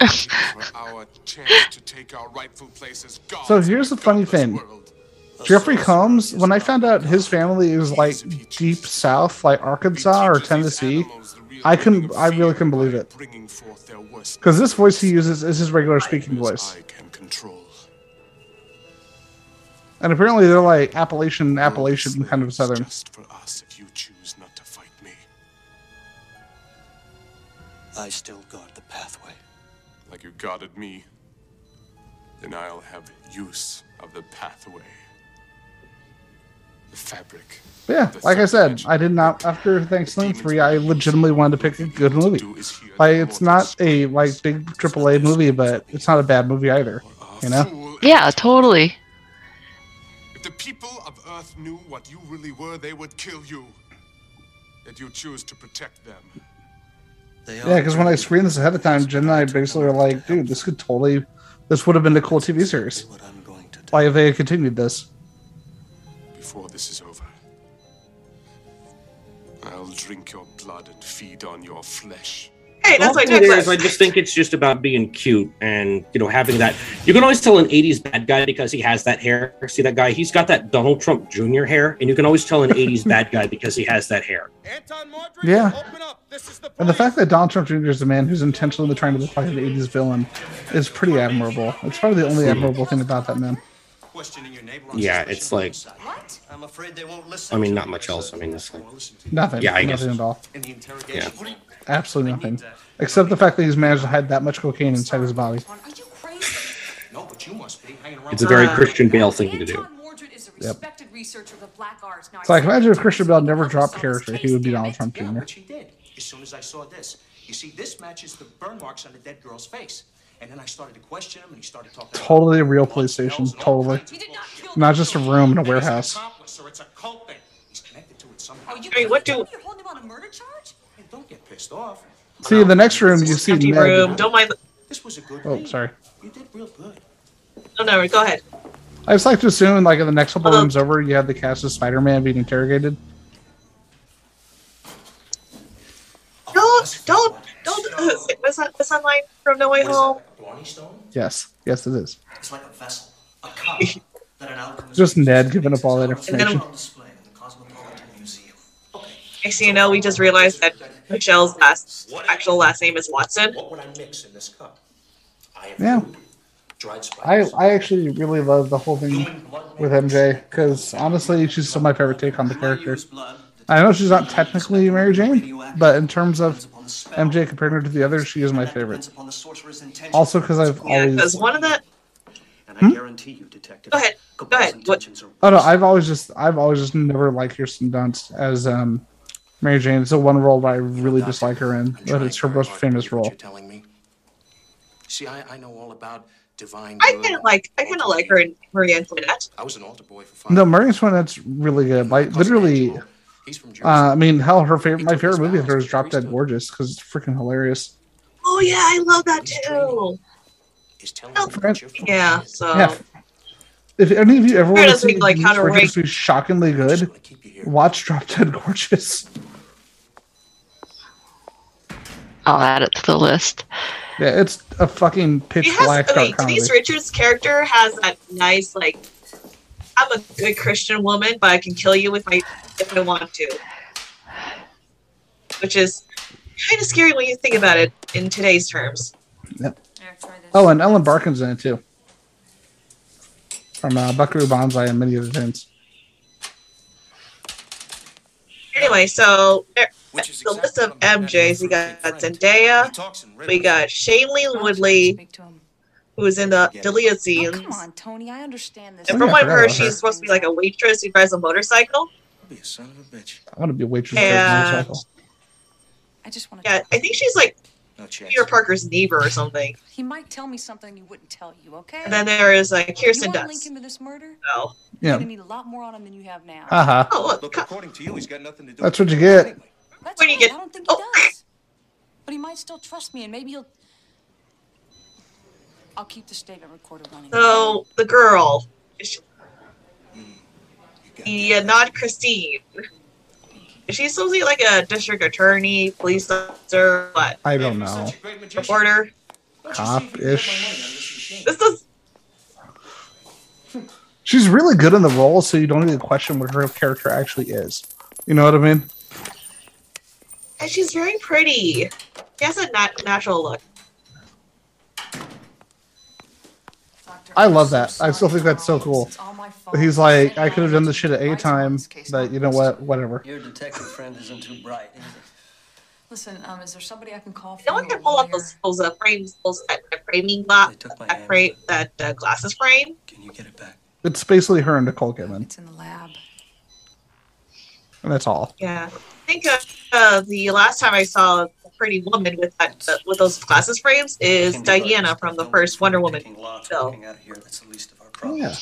S9: for our chance to take our rightful place as gods
S1: So here's the funny thing. Jeffrey Combs, when I found out his family is like deep south, like Arkansas or Tennessee, I couldn't, I really couldn't believe it. Because this voice he uses is his regular speaking voice. And apparently they're like Appalachian, Appalachian kind of southern.
S9: for us if you choose not to fight me.
S11: I still guard the pathway.
S9: Like you guarded me, then I'll have use of the pathway. The fabric.
S1: Yeah, like I said, I did not after Thanksgiving three. I legitimately wanted to pick a good movie. Like it's not a like big AAA movie, but it's not a bad movie either. You know?
S3: Yeah, totally.
S9: If the people of Earth knew what you really were, they would kill you. Yet you choose to protect them.
S1: Yeah, because when I screened this ahead of time, Jen and I basically were like, "Dude, this could totally, this would have been a cool TV series." Why if they continued this?
S9: Before this is over, I'll drink your blood and feed on your flesh.
S2: Hey, that's my
S4: The thing is,
S2: necklace.
S4: I just think it's just about being cute and you know having that. You can always tell an '80s bad guy because he has that hair. See that guy? He's got that Donald Trump Jr. hair, and you can always tell an '80s bad guy because he has that hair.
S1: Anton, Yeah. And the fact that Donald Trump Jr. is a man who's intentionally trying to look like an 80s villain is pretty admirable. It's probably the only hmm. admirable thing about that man.
S11: Questioning your neighbor on
S4: Yeah, it's like
S11: What? I'm afraid they won't listen.
S4: I mean, not much else. I mean, it's like
S1: Nothing.
S4: Yeah, I guess.
S1: nothing at all.
S11: In the interrogation.
S4: Yeah.
S1: Absolutely nothing. Uh, Except the fact that he's managed to hide that much cocaine inside his body. Are you crazy?
S11: No, but you must be hanging around.
S4: It's a very uh, Christian Bale thing to do.
S1: Yep.
S14: Respected researcher of the black arts. Now,
S1: So like imagine if Christian Bale never dropped character, he would be Donald Trump Jr.
S11: Which he did. As soon as I saw this, you see, this matches the burn marks on the dead girl's face. And then I started to question him, and he started talking. about
S1: Totally a real police station. Totally. Not just a room in a warehouse.
S11: accomplice, or it's a cult thing. He's connected to it somehow.
S2: Oh, I mean, what do?
S14: You're holding him on a murder charge?
S11: Hey, don't get pissed off.
S1: See in the next room you see Ned.
S2: room. Don't mind.
S11: This was a good
S1: Oh, sorry.
S11: You did real good.
S2: no, no, go ahead.
S1: I just like to assume, like in the next couple
S2: Hello.
S1: rooms over, you have the cast of Spider-Man being interrogated.
S2: No, don't, don't. Uh, what's that? What's that line from No Way Home?
S11: Blarney Stone?
S1: Yes, yes, it is.
S11: It's like a vessel, a cup that an alchemist
S1: Just Ned giving up all that
S2: And
S1: information.
S2: then next thing you know, we just realized that Michelle's last actual last name is Watson.
S11: What would I mix in this cup? I have
S1: Yeah.
S11: food, dried
S1: I. I actually really love the whole thing with MJ because honestly, she's still my favorite take on the character. I know she's not technically Mary Jane, but in terms of MJ compared her to the others, she is my favorite.
S11: upon the sorcerer's intention.
S1: Also, because I've
S2: Yeah,
S1: always
S2: because one of the.
S11: And
S1: Hmm?
S11: I guarantee you, detective.
S2: Go ahead. Go ahead. What?
S1: oh no, I've always just I've always just never liked Kirsten Dunst as um Mary Jane. It's the one role that I really dislike her in, but it's her most famous role.
S11: telling me. See, I, I know all about divine.
S2: I kind of like. I kind of like her in Marie Antoinette.
S11: I was an altar boy for five.
S1: No, Mary Antoinette's really good. Like literally,
S11: He's from Jersey.
S1: uh, I mean, hell, her favorite my favorite movie of hers is Drop Dead Gorgeous because it's freaking hilarious.
S2: Oh yeah, I love that too.
S11: He's telling
S2: Oh,
S11: me that you're from
S2: Yeah. So.
S1: Yeah. If any of you ever want to
S2: doesn't
S1: see
S2: like,
S1: like
S2: how to rank-
S1: be shockingly good, watch Drop Dead Gorgeous.
S3: I'll add it to the list.
S1: Yeah, it's a fucking pitch
S2: He has.
S1: black
S2: Okay,
S1: dark comedy.
S2: Denise Richards' character has that nice like. I'm a good Christian woman, but I can kill you if I if I want to. Which is kind of scary when you think about it in today's terms.
S1: Yep. Oh, and Ellen Barkin's in it too. From uh, Buckaroo Banzai and many other things.
S2: Anyway, so there, the list of MJs we got Zendaya, we got Shailene Woodley, who was in the deleted scenes.
S14: Come on, Tony. I understand this.
S2: And
S1: Oh,
S2: from what
S1: I
S2: I've heard, she's supposed to be like a waitress who drives a motorcycle.
S11: Be a son of a bitch.
S1: I want to be a waitress. for a motorcycle.
S14: I just want to.
S2: yeah, I think she's like
S11: No.
S2: Peter Parker's neighbor or something.
S14: He might tell me something he wouldn't tell you, okay?
S2: And then there is uh,
S14: you
S2: Kirsten
S14: want to link
S2: Dunst.
S14: him to this murder?
S2: No.
S1: Yeah.
S14: You're gonna need a lot more on him than you have now.
S1: Haha.
S2: Oh, look.
S11: Look, according to you, he's got nothing to do.
S1: That's
S11: with
S1: what you
S11: it
S1: get.
S14: That's
S2: Where do you get-
S14: I don't think
S2: Oh.
S14: he does. But he might still trust me, and maybe he'll. I'll keep the statement recorder running.
S2: So the girl, is she- yeah, not Christine. Is she supposed to be like a district attorney, police officer, what?
S1: I don't know.
S2: Reporter.
S1: Cop ish.
S2: This is
S1: She's really good in the role, so you don't even question what her character actually is. You know what I mean?
S2: and she's very pretty. She has a nat- natural look.
S1: I love that. I still think that's so cool. He's like, I could have done this shit at any time, but you know what? Whatever.
S19: Your detective friend isn't too bright.
S14: Listen, um, is there somebody I can call for
S2: No one can pull up those those uh, frames, those that, that framing glass, that frame, that uh, glasses frame.
S1: It's basically her and Nicole Kidman,
S14: It's in the lab.
S1: and that's all.
S2: Yeah, I think uh, uh, the last time I saw a pretty woman with that uh, with those glasses frames is Diana from the first Wonder Woman film.
S1: Oh, yeah.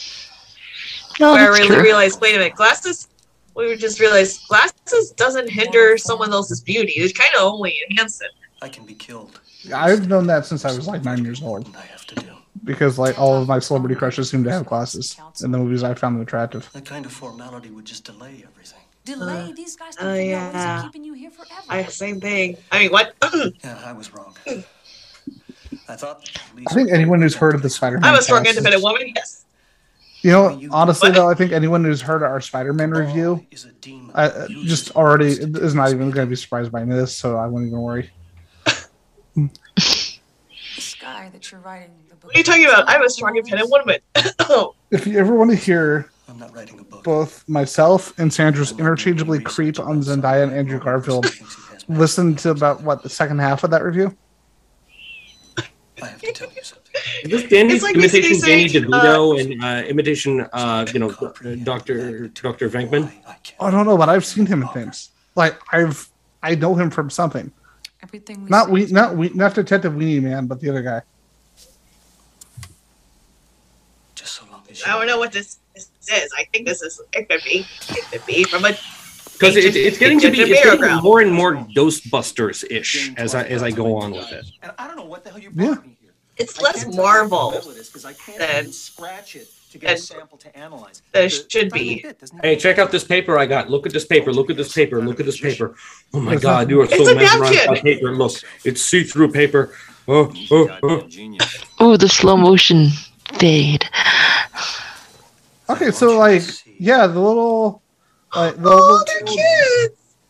S3: No,
S2: where I
S3: that's
S2: really realized, wait a minute, glasses. We just realized glasses doesn't hinder someone else's beauty. It kind of only enhances it.
S19: I can be killed.
S1: I've known that since I was like nine years old. Because like all of my celebrity crushes seem to have glasses in the movies I found them attractive.
S19: That kind of formality would just delay everything.
S14: Delay? These guys can
S2: Oh
S14: figure out ways
S2: yeah,
S14: of keeping you here forever.
S2: I same thing. I mean, what?
S19: Yeah, I was wrong. I thought.
S1: I think anyone who's heard of the Spider-Man,
S2: I'm a strong, independent woman. Yes.
S1: You know, honestly though, I think anyone who's heard our Spider-Man review, uh, just already is not even going to be surprised by this, so I won't even worry.
S14: This guy that you're writing the book.
S2: What are you talking about? I'm a strong, independent woman. oh,
S1: If you ever want to hear both myself and Sandra's interchangeably creep on Zendaya and Andrew Garfield, listen to about what the second half of that review. I have to tell you something.
S4: Is this Danny
S2: It's like
S4: imitation Danny
S2: saying,
S4: DeVito and uh, imitation, uh, you know, Doctor Doctor Venkman?
S1: I don't know, but I've seen him in things. Like I've I know him from something.
S14: Everything we
S1: Not we not we not Detective Weenie Man, but the other guy.
S2: Just so long as I don't know what this, this is. I think this is. It could be. It could be from a.
S4: Because it's, it's getting to be it's getting more and more Ghostbusters ish as I as I go on with it.
S1: And I don't know what the hell you're Yeah.
S2: It's less Marvel than
S11: scratch it to
S2: get a
S11: sample to analyze.
S2: than it should be.
S4: Hey, check out this paper I got. Look at this paper. Look at this paper. Look at this paper. Oh my God, you are so
S2: a
S4: mesmerized by
S2: napkin.
S4: paper. Look, it's see-through paper. Oh, oh, oh.
S3: Oh, the slow motion fade.
S1: Okay, so like yeah, the little like the,
S2: Oh, they're
S1: little,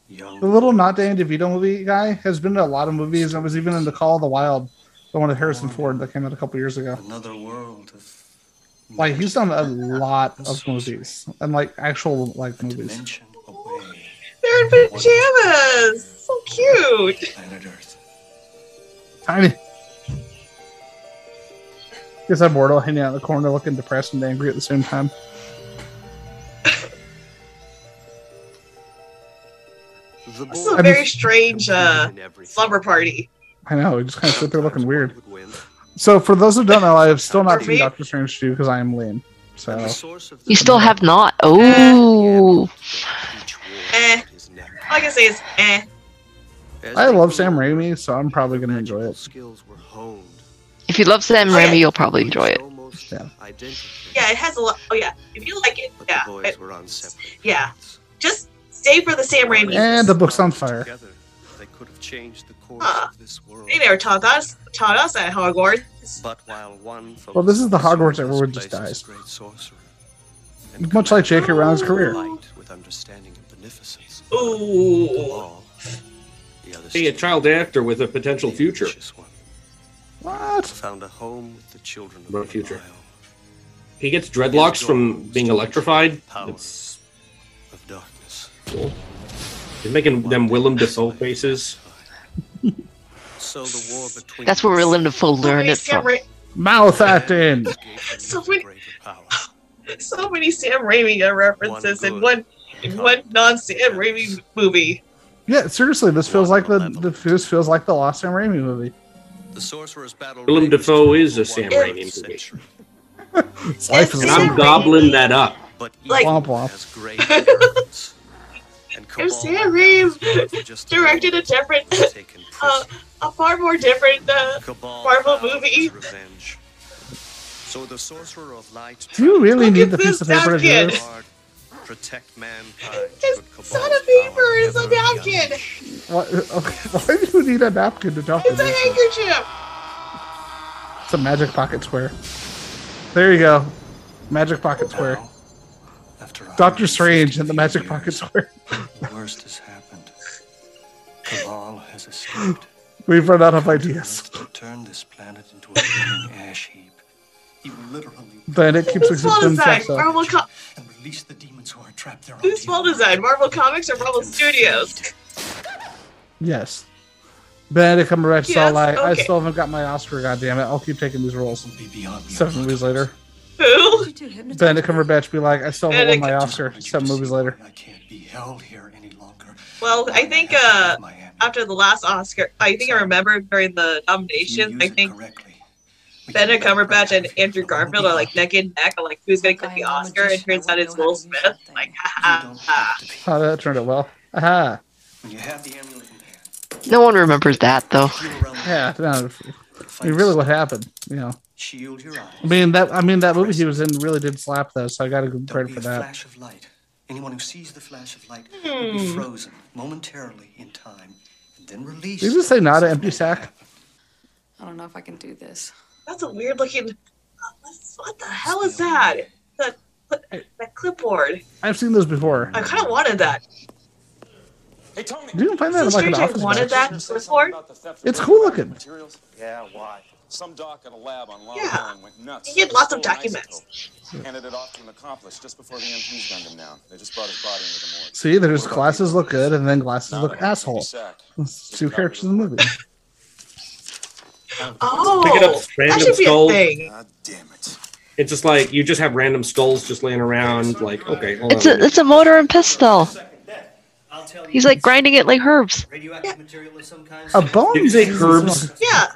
S2: cute.
S1: the little not Danny DeVito movie guy has been in a lot of movies. I was even in the Call of the Wild, the one with Harrison Ford that came out a couple years ago.
S19: Another world of
S1: Like he's done a lot of movies and like actual like movies.
S2: They're in pajamas. So cute.
S1: Tiny. Guess I'm Mortal hanging out in the corner looking depressed and angry at the same time.
S2: This is a very strange uh, slumber party.
S1: I know, we just kind of sit there looking weird. So, for those who don't know, I have still not seen Doctor Strange 2 because I am lame. So,
S3: You still have not. Oh,
S2: Eh. All I can say is eh.
S1: I love Sam Raimi, so I'm probably going to enjoy it.
S3: If you love Sam Raimi, you'll probably enjoy it.
S1: Yeah.
S2: Yeah, it has a lot. Oh yeah, if you like it, yeah, it- yeah. Just stay for the Sam Raimi.
S1: And the book's on fire.
S5: They could have changed the course
S2: Huh.
S5: of this world.
S2: They never taught us taught us at Hogwarts.
S5: But while one
S1: Well, this is the Hogwarts everyone just dies. Much like J.K. Rowling's career.
S5: with understanding and beneficence.
S2: Ooh.
S4: Hey, a child actor with a potential future.
S1: What?
S5: Found a home with the children of
S4: What a future. He gets dreadlocks from being electrified. It's
S5: of darkness.
S4: cool. He's making them Willem Dafoe faces.
S5: So the war between
S3: That's where Willem Dafoe learned it
S2: Sam
S3: from.
S2: Ra-
S1: Mouth acting!
S2: so many, so many Sam Raimi uh, references in one in one non Sam Raimi movie.
S1: Yeah, seriously, this feels like the, the this feels like the Lost Sam Raimi movie.
S5: The sorcerer's battle
S4: Willem Dafoe is a Sam Raimi movie.
S1: Life is
S4: And I'm gobbling that up.
S2: Like
S1: Womp womp.
S2: if Sam Raimi directed a different, uh, a far more different uh, Marvel movie,
S20: So the sorcerer of light.
S1: Do you really need the piece of paper to do this?
S20: Hard protect mankind.
S2: His son of fever is a napkin.
S1: What, uh, okay, why do you need a napkin to talk to
S2: It's a
S1: me?
S2: handkerchief.
S1: It's a magic pocket square. There you go. Magic pocket square. Doctor Strange and the magic pocket square.
S19: The worst has happened. Kabal has escaped.
S1: We've run out of ideas.
S19: To turn this planet into a burning ash heap. He literally
S1: Then it keeps
S2: Whose fault is that?
S1: himself.
S2: Marvel Co-
S19: release the demons who are trapped there.
S2: Whose fault is that? Marvel Comics or Marvel Studios?
S1: Yes. Benedict Cumberbatch is all
S2: Yes,
S1: like, I still haven't got my Oscar, goddammit. I'll keep taking these roles. Seven movies later.
S2: Who?
S1: Benedict Cumberbatch be like, I still haven't won my Oscar. Seven movies later. I can't be held here any longer.
S2: Well, I think uh, after the last Oscar, I think I remember during the nominations, I think Benedict Cumberbatch and Andrew Garfield are like neck and neck, on, like who's gonna get the Oscar, and turns out it's Will Smith. Like, ha ha ha.
S1: Oh, that turned out well. Aha.
S19: You have the amulet
S3: No one remembers that though.
S1: Yeah, no, I mean, really, what happened? You know,
S19: shield your eyes.
S1: I mean that. I mean that movie he was in really did slap though, so I got to give him credit for that.
S19: flash of light. Anyone who sees the flash of light will be
S2: Hmm.
S19: frozen momentarily in time, and then released.
S1: Did you just say not an empty sack?
S14: I don't know if I can do this.
S2: That's a weird looking. What the hell is that? That that clipboard.
S1: I've seen those before.
S2: I kind of wanted that.
S18: Hey, Tony.
S1: Do you find that in
S2: Is
S1: like an
S2: strange I
S1: office?
S2: wanted that clipboard?
S1: It's cool looking. Materials?
S18: Yeah, why? Some doc at a lab on Long
S2: Yeah.
S18: Island went nuts.
S2: He had lots of documents.
S18: isotope. Handed it off to an accomplice just before the MPs gunned him down. They just brought his body into the morgue.
S1: See, there's glasses look good, and then glasses look asshole. It's two characters in the movie.
S2: Oh,
S4: Pick it up,
S2: that
S4: random
S2: should be a
S4: skull.
S2: thing.
S4: It's just like you just have random skulls just laying around. Like, okay, hold
S3: It's
S4: on.
S3: a it's a motor and pistol. He's like grinding it like herbs.
S1: A bone?
S4: Did you say herbs?
S2: Yeah.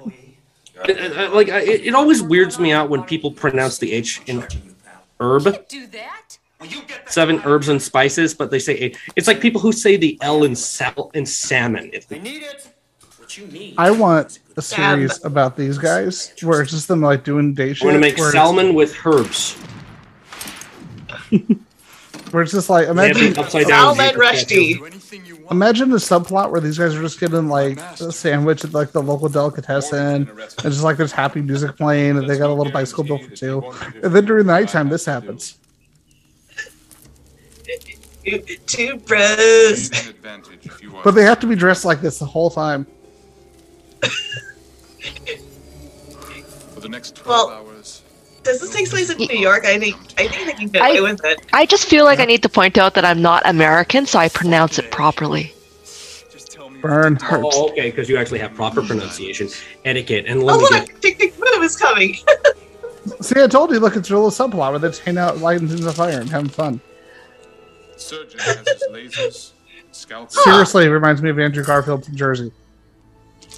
S4: Uh, like, I- it, it always weirds me out when people pronounce the H in herb.
S14: Do that?
S4: Seven herbs and spices, but they say it. It's like people who say the L in sal in salmon. If
S11: I need it. What you need.
S1: I want a series about these guys where it's just them like doing day shit.
S4: we're gonna make
S1: where it's-
S4: salmon with herbs.
S1: Where it's just like imagine
S4: the upside down.
S2: Salman Rushdie.
S1: Imagine the subplot where these guys are just getting like a sandwich at like the local delicatessen, and just like there's happy music playing, and they got a little bicycle built for two. And then during the nighttime, this happens.
S2: Two bros.
S1: But they have to be dressed like this the whole time.
S9: For the next 12
S2: Well,
S9: hours.
S2: does this take place in New York? I think I think they can get away with it.
S3: I just feel like I need to point out that I'm not American, so I pronounce it properly.
S1: Burn.
S4: Oh, okay, because you actually have proper mm. pronunciation, etiquette, and
S2: Oh
S4: let me
S2: look,
S4: get.
S2: Tick Tick Boom is coming.
S1: See, I told you, look, it's a little subplot where they're just hanging out, lighting things on fire, and having fun.
S9: Surgeon has his lasers, scouts.
S1: Seriously, it reminds me of Andrew Garfield from Jersey.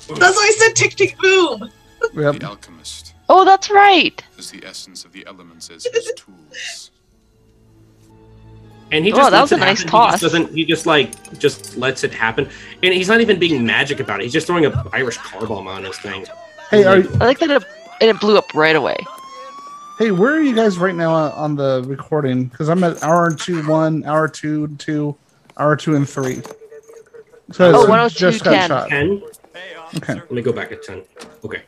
S2: That's why I said Tick Tick Boom.
S1: Yep.
S9: The alchemist
S3: Oh, that's right.
S9: is the essence of the elements as his tools.
S4: And he
S3: Oh,
S4: just
S3: that
S4: lets
S3: was a
S4: it
S3: nice
S4: happen. He
S3: toss.
S4: just doesn't. He just like just lets it happen, and he's not even being magic about it. He's just throwing a Irish car bomb on this thing.
S1: Hey, are you,
S3: I like that it, and it blew up right away.
S1: hey, where are you guys right now on- on the recording? Because I'm at hour and two, one, hour two, two, hour two, and three. So
S3: Oh,
S1: it's
S3: 102,
S1: just got
S3: 10.
S1: shot.
S4: Ten.
S1: Okay.
S4: Let me go back at ten. Okay.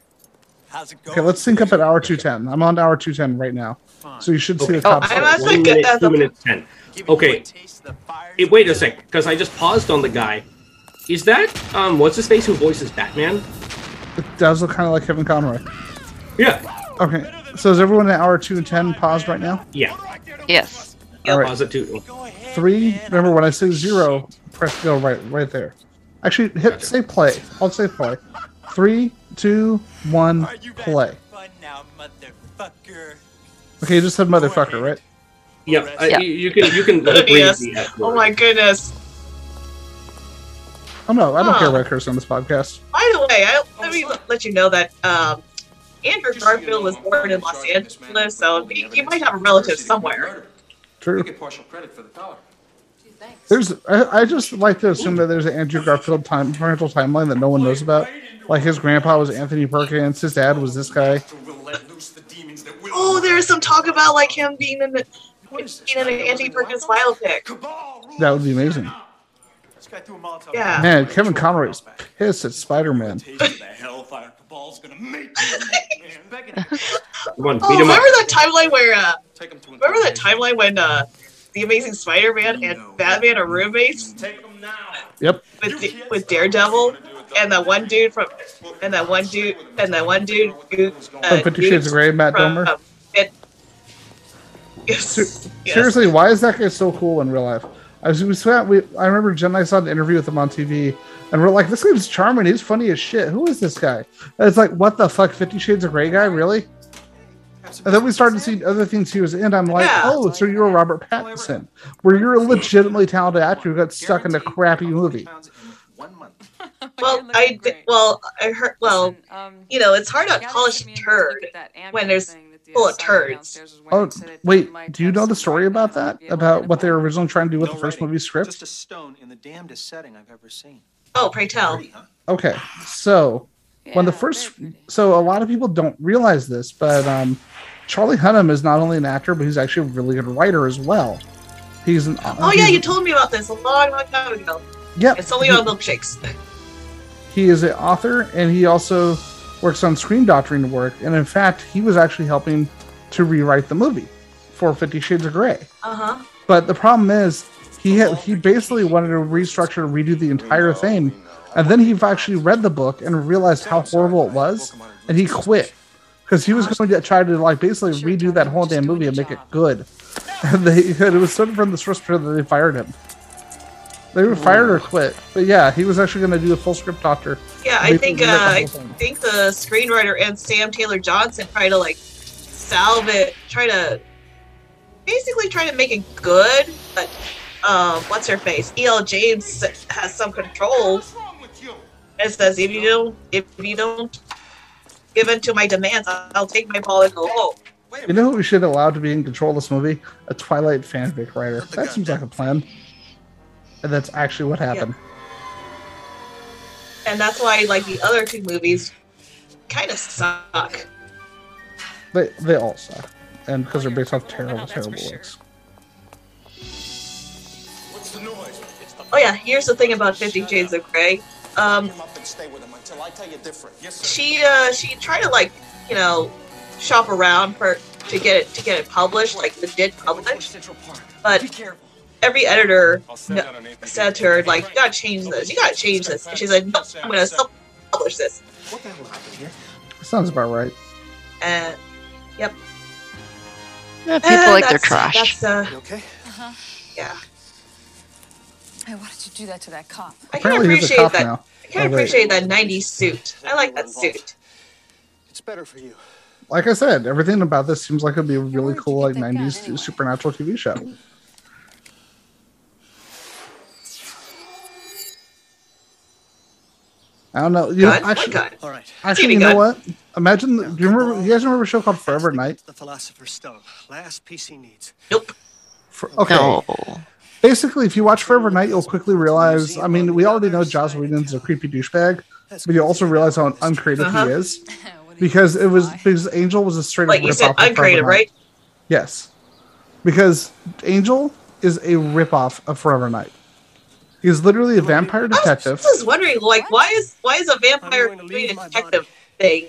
S4: How's it going?
S1: Okay, let's sync up at hour two ten. I'm on hour two ten right now, so you should see the
S4: Okay.
S1: top.
S2: I'm at
S4: One
S2: the
S4: minute, two minutes ten. Okay. Eh, wait a sec, because I just paused on the guy. Is that um what's his face who voices Batman?
S1: It does look kind of like Kevin Conroy.
S4: Yeah.
S1: Okay, so is everyone at hour two and ten paused right now?
S4: Yeah.
S3: Yes.
S1: All right.
S4: Pause it two.
S1: Three. Remember when I say zero, press go right, right there. Actually, hit say play. I'll say play. Three, two, one, play. Okay, you just said motherfucker, right?
S4: Yep. I-
S3: Yeah.
S4: you, you can you can
S2: Yes. Oh my goodness.
S1: Oh no, I don't care about curse on this podcast.
S2: By the way, I, let me let you know that um, Andrew Garfield was born in Los Angeles, so he, he might have a relative somewhere.
S1: True.
S11: You get partial credit for the color.
S1: There's, I, I just like to assume that there's an Andrew Garfield time parental timeline that no one knows about. Like his grandpa was Anthony Perkins, his dad was this guy.
S2: Oh, there's some talk about like him being in the being in an Andy Perkins biopic.
S1: That would be amazing.
S2: Yeah.
S1: Man, Kevin Conroy is pissed at Spider Man.
S12: The hellfire Kabal's gonna make
S4: Come on,
S2: Oh,
S4: beat him up.
S2: remember that timeline where uh remember that timeline when uh the Amazing Spider-Man and Batman are roommates
S1: Yep.
S2: with D- with Daredevil and that one dude from and that one dude and that one dude who, uh,
S1: From Fifty Shades of Grey, Matt
S2: from,
S1: Domer.
S2: um, it, yes, yes.
S1: Seriously, why is that guy so cool in real life? I was, we saw, we, I remember Jen and I saw an interview with him on TV, and we're like, this guy's charming. He's funny as shit. Who is this guy? And it's like, what the fuck? Fifty Shades of Grey guy? Really? And then we started to see other things he was in. I'm like,
S2: Yeah.
S1: oh, so you're Robert Pattinson, where you're a legitimately talented actor who got stuck in a crappy movie.
S2: Well, I di- well I heard well you know it's hard to polish a turd when there's full of turds.
S1: Oh, wait, do you know the story about that? About what they were originally trying to do with the first movie script?
S11: Just a stone in the damnedest setting I've ever seen.
S2: Oh, pray tell.
S1: Okay, so when the first, so a lot of people don't realize this, but um, Charlie Hunnam is not only an actor, but he's actually a really good writer as well. He's an
S2: Oh yeah, you told me about this a long, long time ago.
S1: Yeah,
S2: It's only on milkshakes.
S1: he is an author, and he also works on screen doctoring work. And in fact, he was actually helping to rewrite the movie for Fifty Shades of Grey.
S2: Uh huh.
S1: But the problem is, he had he basically wanted to restructure and redo the entire thing, and then he actually read the book and realized how horrible it was, and he quit because he was going to try to like basically redo that whole damn movie and make it good. And they and it was sort of from the source that they fired him. They were fired or quit, but yeah, he was actually going to do a full script doctor.
S2: Yeah, I think uh, I think the screenwriter and Sam Taylor Johnson try to like salve it, try to basically try to make it good, but um, what's her face? E.L. James has some control. It says if you don't if you don't give in to my demands, I'll take my ball and go home.
S1: You know who we should allow to be in control of this movie? A Twilight fanfic writer. That seems like a plan. And that's actually what happened.
S2: And that's why like the other two movies kind of suck.
S1: They they all suck, and because they're based off terrible, terrible works.
S2: Oh yeah, here's the thing about Fifty Shades of Grey. Um,
S11: Stay with him until I tell you different. Yes,
S2: she uh she tried to like you know shop around for to get it to get it published like legit published but every editor no, said to her like you gotta change this you gotta change this and she's like no i'm gonna self publish this
S11: What the hell happened here?
S1: Sounds about right.
S2: and yep
S3: Yeah, people
S2: And
S3: like their trash.
S2: that's, uh,
S11: You okay?
S14: Uh-huh.
S2: yeah
S14: Hey, why did you do that to that cop?
S2: i can
S1: Apparently he's a
S2: appreciate
S1: cop
S2: that
S1: now.
S2: I can
S1: Oh, wait.
S2: appreciate that 90s suit i like that suit
S11: It's better for you.
S1: Like I said, everything about this seems like it'd be a really cool like '90s supernatural TV show. I don't know. You know, actually.
S11: All right.
S1: actually, you know what? Imagine. Do you remember? You guys remember a show called Forever Knight?
S11: The Philosopher's Stone. Last piece he needs.
S1: For, okay. Basically, if you watch Forever Knight, you'll quickly realize. I mean, we already know Joss Whedon's a creepy douchebag, but you also realize how uncreative
S2: Uh-huh.
S1: he is because it was because Angel was a straight
S2: like
S1: up
S2: you said
S1: of Forever
S2: uncreative
S1: Night.
S2: right
S1: Yes, because Angel is a rip off of Forever Knight. He's literally a vampire detective.
S2: i
S1: detective.
S2: was just wondering like why is why is a vampire doing a detective thing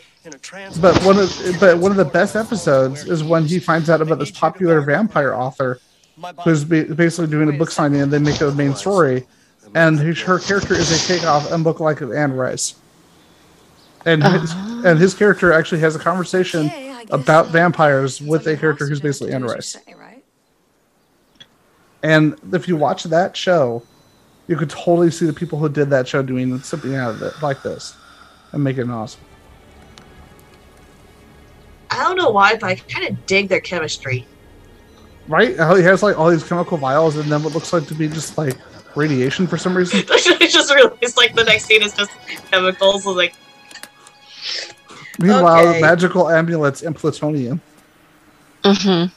S1: But one of but one of the best episodes is when he finds out about this popular vampire author who's basically doing a book signing, and they make it a main story. And his, her character is a takeoff and book like of Anne Rice. And his, and his character actually has a conversation about vampires with a character who's basically Anne Rice. And if you watch that show, you could totally see the people who did that show doing something out of it like this and make it awesome.
S2: i don't know why but i kind of dig their chemistry
S1: Right? How he has like all these chemical vials and then what looks like to be just like radiation for some reason.
S2: I just realized like the next scene is just chemicals. I was like,
S1: Meanwhile,
S2: Okay.
S1: magical amulets and plutonium.
S3: Mm-hmm.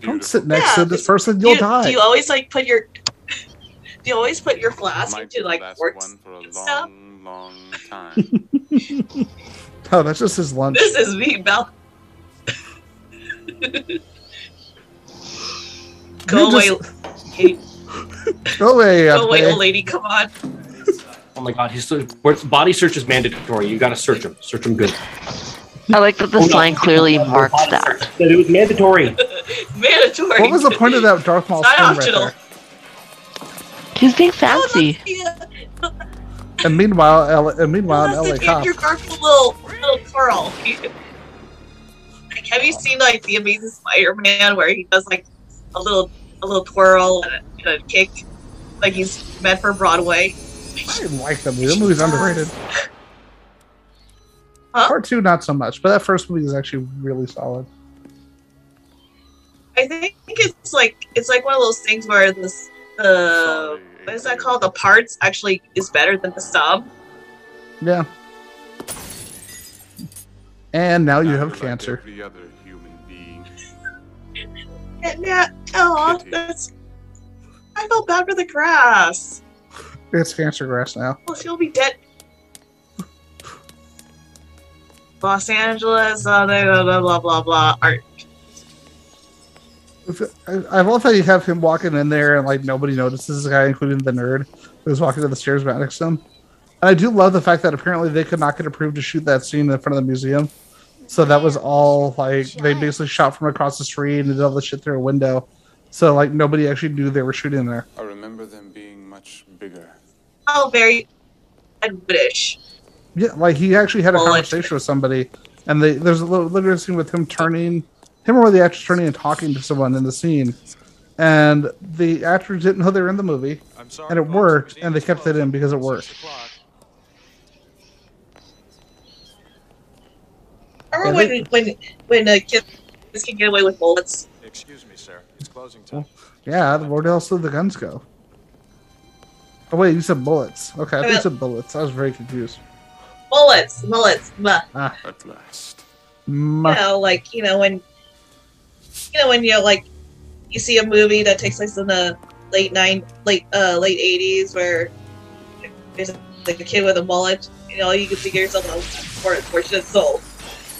S1: Don't sit next
S2: Yeah,
S1: to this person, you'll
S2: do,
S1: die.
S2: do you always like put your do you always put your flask into like quartz
S21: for a
S2: and stuff?
S21: long, long time.
S1: Oh, that's just his lunch.
S2: This is me, Bell. Go away,
S1: You. Go away,
S2: Go away, old lady. Come on.
S4: Oh my god, his body search is mandatory. You gotta search him. Search him good.
S3: I like that the
S4: Oh, no.
S3: sign clearly marks that.
S4: That it was mandatory.
S2: Mandatory.
S1: What was the point of that Darth Maul
S2: It's not
S1: scene right there?
S3: He's being fancy.
S1: Oh, and meanwhile, L- and meanwhile,
S2: That's
S1: an LA
S2: the
S1: cop.
S2: your Garfield little little twirl. Like, have you seen like the Amazing Spider-Man where he does like a little a little twirl and a, and a kick, like he's meant for Broadway?
S1: I didn't like that movie. That movie's underrated. Part two, not so much, but that first movie is actually really solid.
S2: I think it's like it's like one of those things where this the what is that called? The parts actually is better than the sub.
S1: Yeah. And now you have cancer.
S9: Every other human being.
S2: Yeah, oh, that's. I felt bad for the grass.
S1: It's cancer grass now.
S2: Well, she'll be dead. Los Angeles, uh, blah blah blah blah blah. Art.
S1: If- I I love how you have him walking in there and like nobody notices the guy, including the nerd who's walking to the stairs right next to him. And I do love the fact that apparently they could not get approved to shoot that scene in front of the museum. So that was all like they basically shot from across the street and did all the shit through a window. So like nobody actually knew they were shooting there.
S17: I remember them being much bigger.
S2: Oh, very and British.
S1: Yeah, like he actually had a
S2: Well,
S1: conversation with somebody, and they, there's a little literally scene with him turning, him or the actors turning and talking to someone in the scene, and the actors didn't know they were in the movie, and it worked, and they kept it in because it worked.
S2: Remember
S1: Yeah,
S2: when when when uh, kids can get away with bullets?
S18: Excuse me, sir. It's closing time.
S1: Yeah, where else did the guns go? Oh wait, you said bullets. Okay, I think you
S2: Uh,
S1: said bullets. I was very confused.
S2: Bullets, bullets. Bah.
S1: Ah,
S17: At last.
S2: You
S1: ma-
S2: know, like you know when you know when you know, like you see a movie that takes place in the late nine late uh late eighties where there's like a kid with a mullet. You know, you can figure yourself out for unfortunate soul.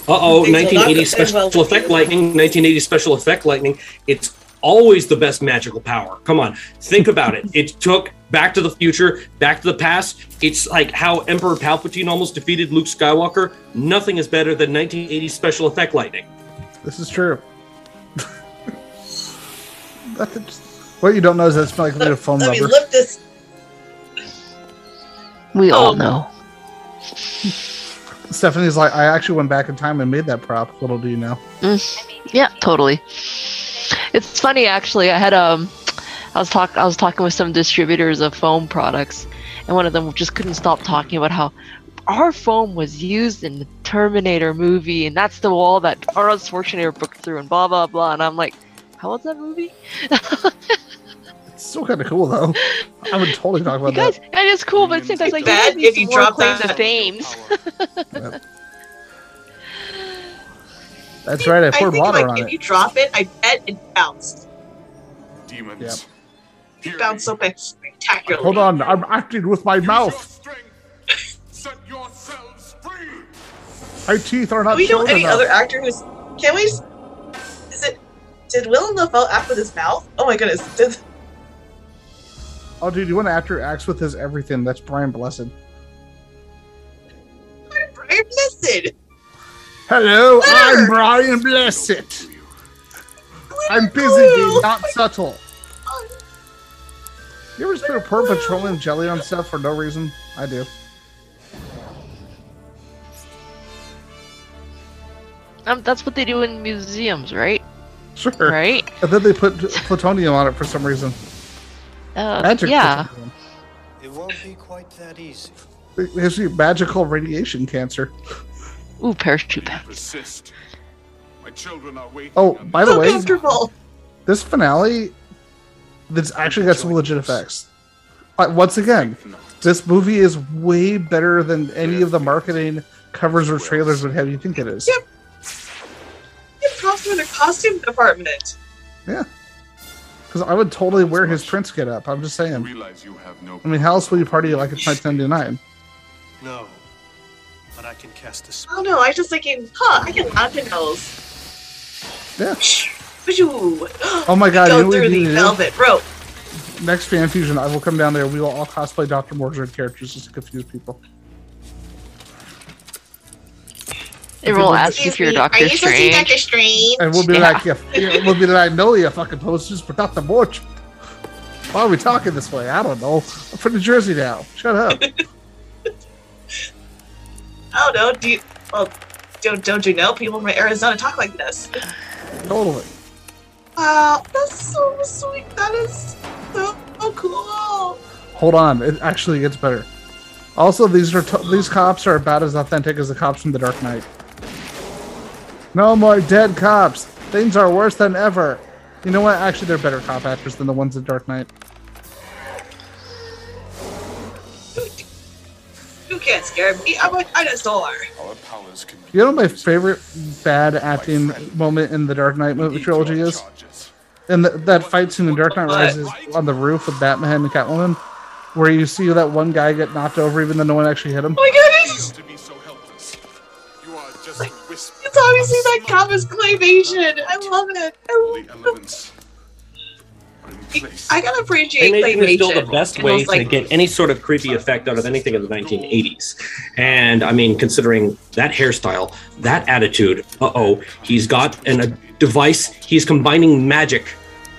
S4: Uh oh,
S2: Things will not
S4: 1980
S2: end well
S4: special
S2: with
S4: effect lightning, 1980 special effect lightning. It's always the best magical power. Come on, think about it. It took Back to the Future, Back to the Past. It's like how Emperor Palpatine almost defeated Luke Skywalker. Nothing is better than 1980 special effect lightning.
S1: this is true. That's- what you don't know is that it's like made of foam
S2: Let me
S1: rubber.
S2: lift this.
S3: We all
S2: Oh.
S3: know.
S1: Stephanie's like, I actually went back in time and made that prop. Little do you know.
S3: Mm, yeah, totally. It's funny actually. I had um, I was talk I was talking with some distributors of foam products, and one of them just couldn't stop talking about how our foam was used in the Terminator movie, and that's the wall that Arnold Schwarzenegger broke through, and blah blah blah. And I'm like, how was that movie?
S1: It's still kind of cool though. I would totally talk about
S3: You guys,
S1: that.
S3: that is cool, but at the same it's like
S2: Bad
S3: you need
S2: if you
S3: more
S2: drop
S3: claims
S2: that.
S3: to fames.
S1: That's right. I
S2: I
S1: poured
S2: think
S1: water
S2: like
S1: on
S2: if
S1: it.
S2: you drop it, I bet it bounced.
S9: Demons.
S2: It bounced so spectacularly.
S1: Hold on, I'm acting with my mouth.
S9: Set yourselves free.
S1: My teeth are not.
S2: Do
S1: not
S2: we know any
S1: enough.
S2: other actor who's? Can we? s- Is it? Did Willem Dafoe act with his mouth? Oh my goodness! Did,
S1: Oh, dude, you want to actor who acts with his everything? That's Brian Blessed.
S2: Brian Blessed.
S1: Hello, I'm Brian Blessed. I'm busy being not subtle. You ever just put a pour petroleum jelly on stuff for no reason? I do.
S3: Um, that's what they do in museums, right?
S1: Sure.
S3: Right?
S1: And then they put plutonium on it for some reason.
S3: Uh,
S1: Magic
S3: yeah.
S1: plutonium.
S19: It won't be quite that easy.
S1: It gives magical radiation cancer.
S3: Ooh, parachute pants.
S9: My children are waiting.
S1: Oh, by the
S2: so
S1: way,
S2: comfortable.
S1: this finale, this actually got some legit effects. Uh, once again, this movie is way better than any of the marketing covers or trailers would have you think it is.
S2: Yep. Get props for the costume department.
S1: Yeah. Because I would totally wear his Prince get up. I'm just saying.
S9: You have no.
S1: I mean, how else will you party like it's 1999?
S19: No. but I can cast a oh,
S2: I
S19: spell.
S2: don't know. I was just thinking, huh? I can launch those.
S1: Yeah. Oh my God, you know
S2: Go through the velvet rope.
S1: Next fan fusion, I will come down there. We will all cosplay Dr. Mordrid characters just to confuse people.
S3: Everyone will ask you if you're Doctor
S2: Are you supposed to be
S3: Strange.
S2: Doctor Strange?
S1: And we'll be
S3: Yeah.
S1: like, yeah, yeah, we'll be like, no, you fucking posters for Dr. Mordrid. Why are we talking this way? I don't know. I'm from New Jersey now. Shut up.
S2: I don't know. Do you? Well, don't don't you know people from Arizona talk like this?
S1: totally.
S2: Wow, that's so sweet. That is so cool.
S1: Hold on, it actually gets better. Also, these are t- these cops are about as authentic as the cops from The Dark Knight. No more dead cops. Things are worse than ever. You know what? Actually, they're better cop actors than the ones in Dark Knight.
S2: You can't scare me. I'm a dinosaur.
S17: Our powers
S1: You know what my favorite bad acting moment in the Dark Knight movie trilogy is? And that fight scene in Dark Knight Rises on the roof with Batman and Catwoman, where you see that one guy get knocked over even though no one actually hit him.
S2: Oh my goodness! It's obviously that comics claymation. I love it. I
S17: The elements are in place.
S2: I gotta appreciate
S4: Claymation is still the best way
S2: those, like,
S4: to get any sort of creepy effect out of anything in the 1980s. And I mean, considering that hairstyle, that attitude, uh oh, he's got an, a device, he's combining magic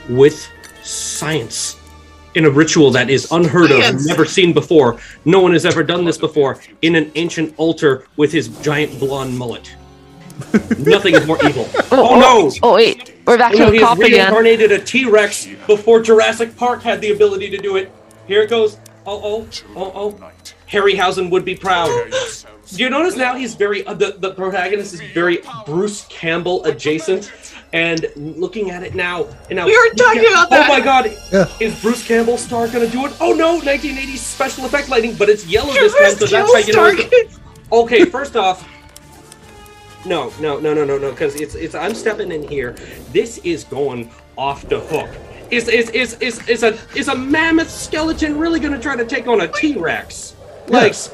S4: with science in a ritual that is unheard of,
S2: Science.
S4: never seen before. No one has ever done this before in an ancient altar with his giant blonde mullet. Nothing is more evil. Oh, no!
S3: Oh wait, we're back
S4: Oh,
S3: to
S4: no,
S3: the
S4: he has
S3: cop again.
S4: reincarnated a T Rex before Jurassic Park had the ability to do it. Here it goes. Oh, oh, oh, oh. Harryhausen would be proud. Do you notice now he's very, uh, the, the protagonist is very Bruce Campbell adjacent? And looking at it now, and now
S2: We were talking about that.
S4: Oh my god,
S1: Yeah.
S4: is Bruce Campbell Star gonna do it? Oh no, 1980s special effect lighting, but it's yellow this time, so that's how you know. Okay, first off, no, no, no, no, no, no, because it's it's I'm stepping in here. This is going off the hook. Is is is is is a is a mammoth skeleton really gonna try to take on a T Rex? Like
S1: Yes.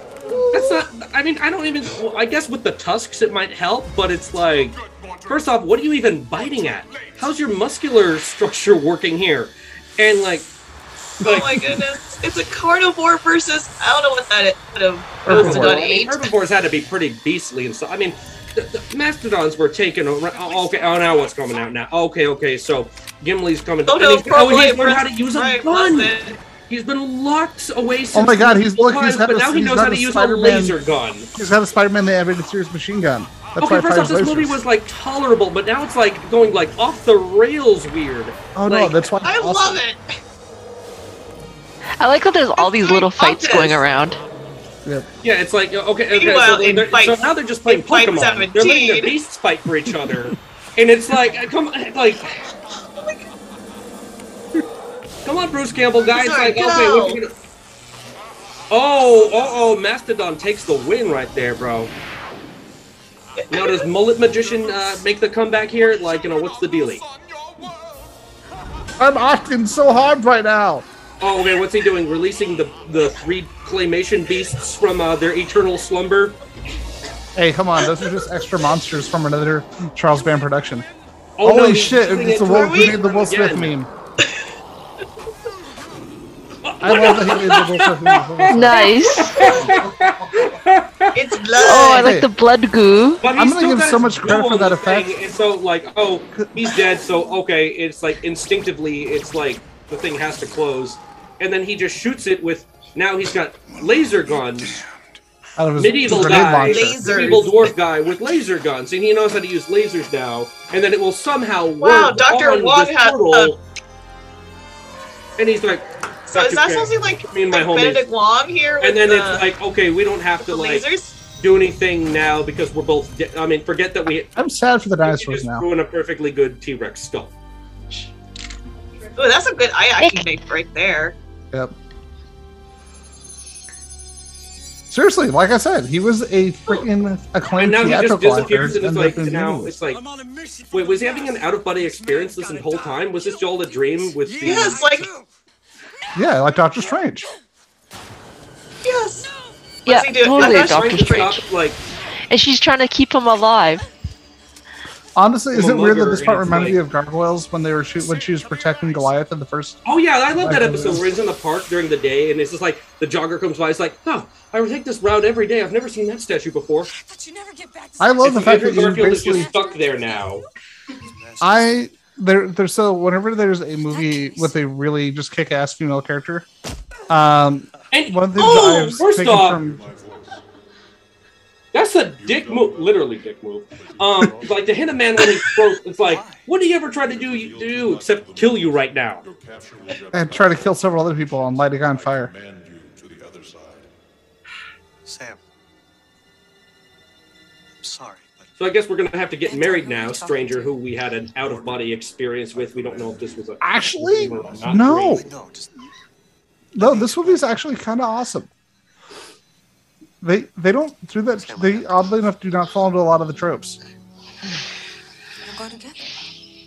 S4: that's not. I mean, I don't even. Well, I guess with the tusks it might help, but it's like, first off, what are you even biting at? How's your muscular structure working here? And like,
S2: Oh my goodness! It's a carnivore versus I don't know what that is. would have
S4: herbivores.
S2: Mastodon
S4: I mean, herbivores had to be pretty beastly and stuff. I mean, the, the mastodons were taken around. Oh, okay, oh now what's coming out now? Okay, okay, so Gimli's coming.
S2: Oh no,
S4: he's, oh, he's learned how to use a gun. He's been locked away since.
S1: Oh my god, he's
S4: multiple
S1: look, he's had
S4: but
S1: a,
S4: now he knows how to use a laser gun.
S1: He's got a Spider-Man the Animated Series machine gun. That's
S4: okay,
S1: why it
S4: first off,
S1: fires
S4: this movie was like tolerable, but now it's like going like off the rails weird.
S1: Oh no, that's why.
S2: I
S1: also-
S2: love it.
S3: I like how there's all these little fights going around.
S1: Yep.
S4: Yeah, it's like okay, okay.
S2: Meanwhile,
S4: so,
S2: in
S4: they're-
S2: fight-
S4: so now they're just playing
S2: in fight
S4: Pokemon. They're letting their beasts fight for each other, and it's like, uh, come on, like, come on, Bruce Campbell, guys.
S2: Sorry,
S4: like, okay,
S2: go.
S4: what you gonna? Oh, oh, oh! Mastodon takes the win right there, bro. Now does Mullet Magician uh, make the comeback here? Like, you know, what's the dealie?
S1: I'm acting so hard right now.
S4: Oh, okay. What's he doing? Releasing the the three claymation beasts from uh, their eternal slumber.
S1: Hey, come on, those are just extra monsters from another Charles Band production.
S4: Oh,
S1: Holy
S4: he's
S1: shit! It's
S4: it
S1: the Will,
S4: to
S1: he made the Will
S4: again.
S1: Smith meme. I love that he made the Will Smith meme.
S3: Nice.
S2: It's blood.
S3: Oh, I like the blood goo.
S4: But
S1: I'm gonna give so much credit for that
S4: the
S1: effect.
S4: thing, And so, like, oh, he's dead. So, okay, it's like instinctively, it's like the thing has to close, and then he just shoots it with. Now he's got laser guns.
S1: Out of his
S4: Medieval guy,
S1: launcher.
S4: Medieval dwarf guy with laser guns, and he knows how to use lasers now. And then it will somehow work.
S2: Wow,
S4: work
S2: Dr.
S4: on
S2: Wong
S4: this
S2: had,
S4: portal.
S2: uh,
S4: and he's like,
S2: So is
S4: Dr.
S2: that
S4: K,
S2: something like,
S4: me and my
S2: like
S4: homies.
S2: Benedict Wong here?
S4: and then
S2: the,
S4: it's like, okay, we don't have to like
S2: lasers?
S4: do anything now because we're both. De- I mean, forget that we.
S1: I'm sad for the dinosaurs
S4: just
S1: now.
S4: ruin a perfectly good T Rex skull.
S2: Oh, that's a good eye acting make right there.
S1: Yep. Seriously, like I said, he was a freaking
S4: And
S1: acclaimed
S4: now he just
S1: theatrical actor.
S4: disappears, and it's
S1: ended
S4: like
S1: up in
S4: now it's like, wait, was he having an out of body experience this whole time? Was this all a dream with the?
S2: Yes, like
S1: yeah, like Doctor Strange.
S2: yes.
S3: Yeah,
S2: he doing?
S3: totally
S2: I'm
S3: a
S2: not
S3: Doctor
S4: trying
S3: Strange.
S4: stop, like
S3: and she's trying to keep him alive.
S1: Honestly, is
S4: Well,
S1: it weird that this part
S4: it's
S1: reminded
S4: like-
S1: me of Gargoyles when they were shoot when she was protecting Goliath in the first?
S4: Oh yeah, I love that episode where he's in the park during the day, and it's just like the jogger comes by. It's like, oh, I would take this route every day. I've never seen that statue before.
S1: I love the
S4: It's-
S1: fact that
S4: Andrew
S1: you
S4: Garfield is just stuck there now.
S1: I there there's so whenever there's a movie with a really just kick ass female character, um,
S4: And
S1: one of the things
S4: oh,
S1: I've
S4: first
S1: taken
S4: off,
S1: from
S4: that's a dick move, literally dick move. Um, like to hit a man when he's close. It's like, what do you ever try to do? You do except kill you right now.
S1: and try to kill several other people and light a guy on fire.
S19: Sam. I'm sorry.
S4: So I guess we're gonna have to get married now, stranger, who we had an out of body experience with. We don't know if this was a
S1: Actually,
S4: not
S1: no,
S4: great.
S1: no, this movie is actually kind of awesome. They they don't do that they oddly enough do not fall into a lot of the tropes.
S14: We'll go together.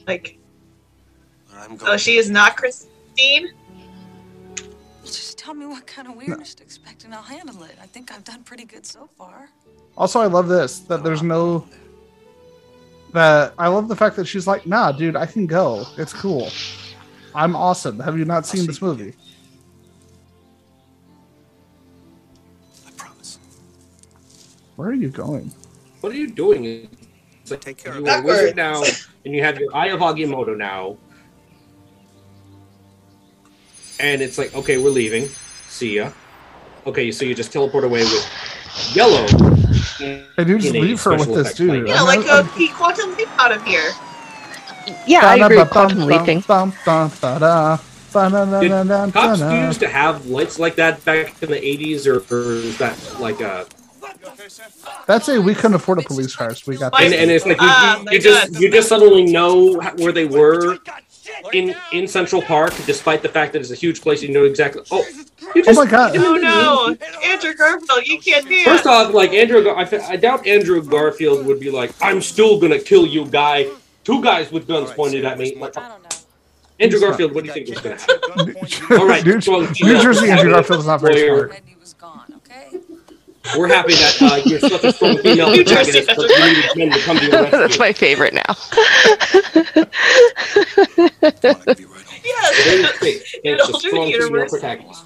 S2: Like,
S19: I'm oh,
S2: so she is not Christine.
S14: Just tell me what kind of weirdness to expect, and I'll handle it. I think I've done pretty good so far.
S1: Also, I love this that there's no that I love the fact that she's like, nah, dude, I can go. It's cool. I'm awesome. Have you not seen this movie? Where are you going?
S4: What are you doing? It's like
S19: Take care
S4: you
S19: of
S4: are a wizard now, and you have your Eye of Agamotto now. And it's like, okay, we're leaving. See ya. Okay, so you just teleport away with yellow.
S1: I do just
S4: in a
S1: leave her with this
S4: effects
S1: dude.
S4: light.
S2: Yeah, like a uh, he quantum leap out of here.
S3: Yeah, I agree quantum
S1: Bum,
S3: leaping.
S1: bum, bum, ba-da, ba-da-da-da-da-da.
S4: Cops used to have lights like that back in the 80s, or, or is that like a.
S1: That's a we couldn't afford a police car, so we got
S4: And, and it's like you,
S2: Ah,
S4: you, you just
S2: God.
S4: you just suddenly know where they were in in Central Park, despite the fact that it's a huge place. You know exactly. Oh, you
S1: Oh
S4: just,
S1: my god!
S2: Oh no, Andrew Garfield, you can't do
S4: First off, like Andrew, Gar- I, I doubt Andrew Garfield would be like, "I'm still gonna kill you, guy." Two guys with guns pointed at me. Like, Andrew Garfield, what do you think was gonna happen? All right,
S1: New,
S4: strong
S1: New Jersey Andrew Garfield is not very smart.
S4: We're happy that uh, you're such a strong female protagonist, but we needed men to come to your rescue.
S3: That's my favorite now.
S2: Yes.
S4: Very quick,
S2: In
S4: It's a
S2: alternate
S4: strong female protagonist.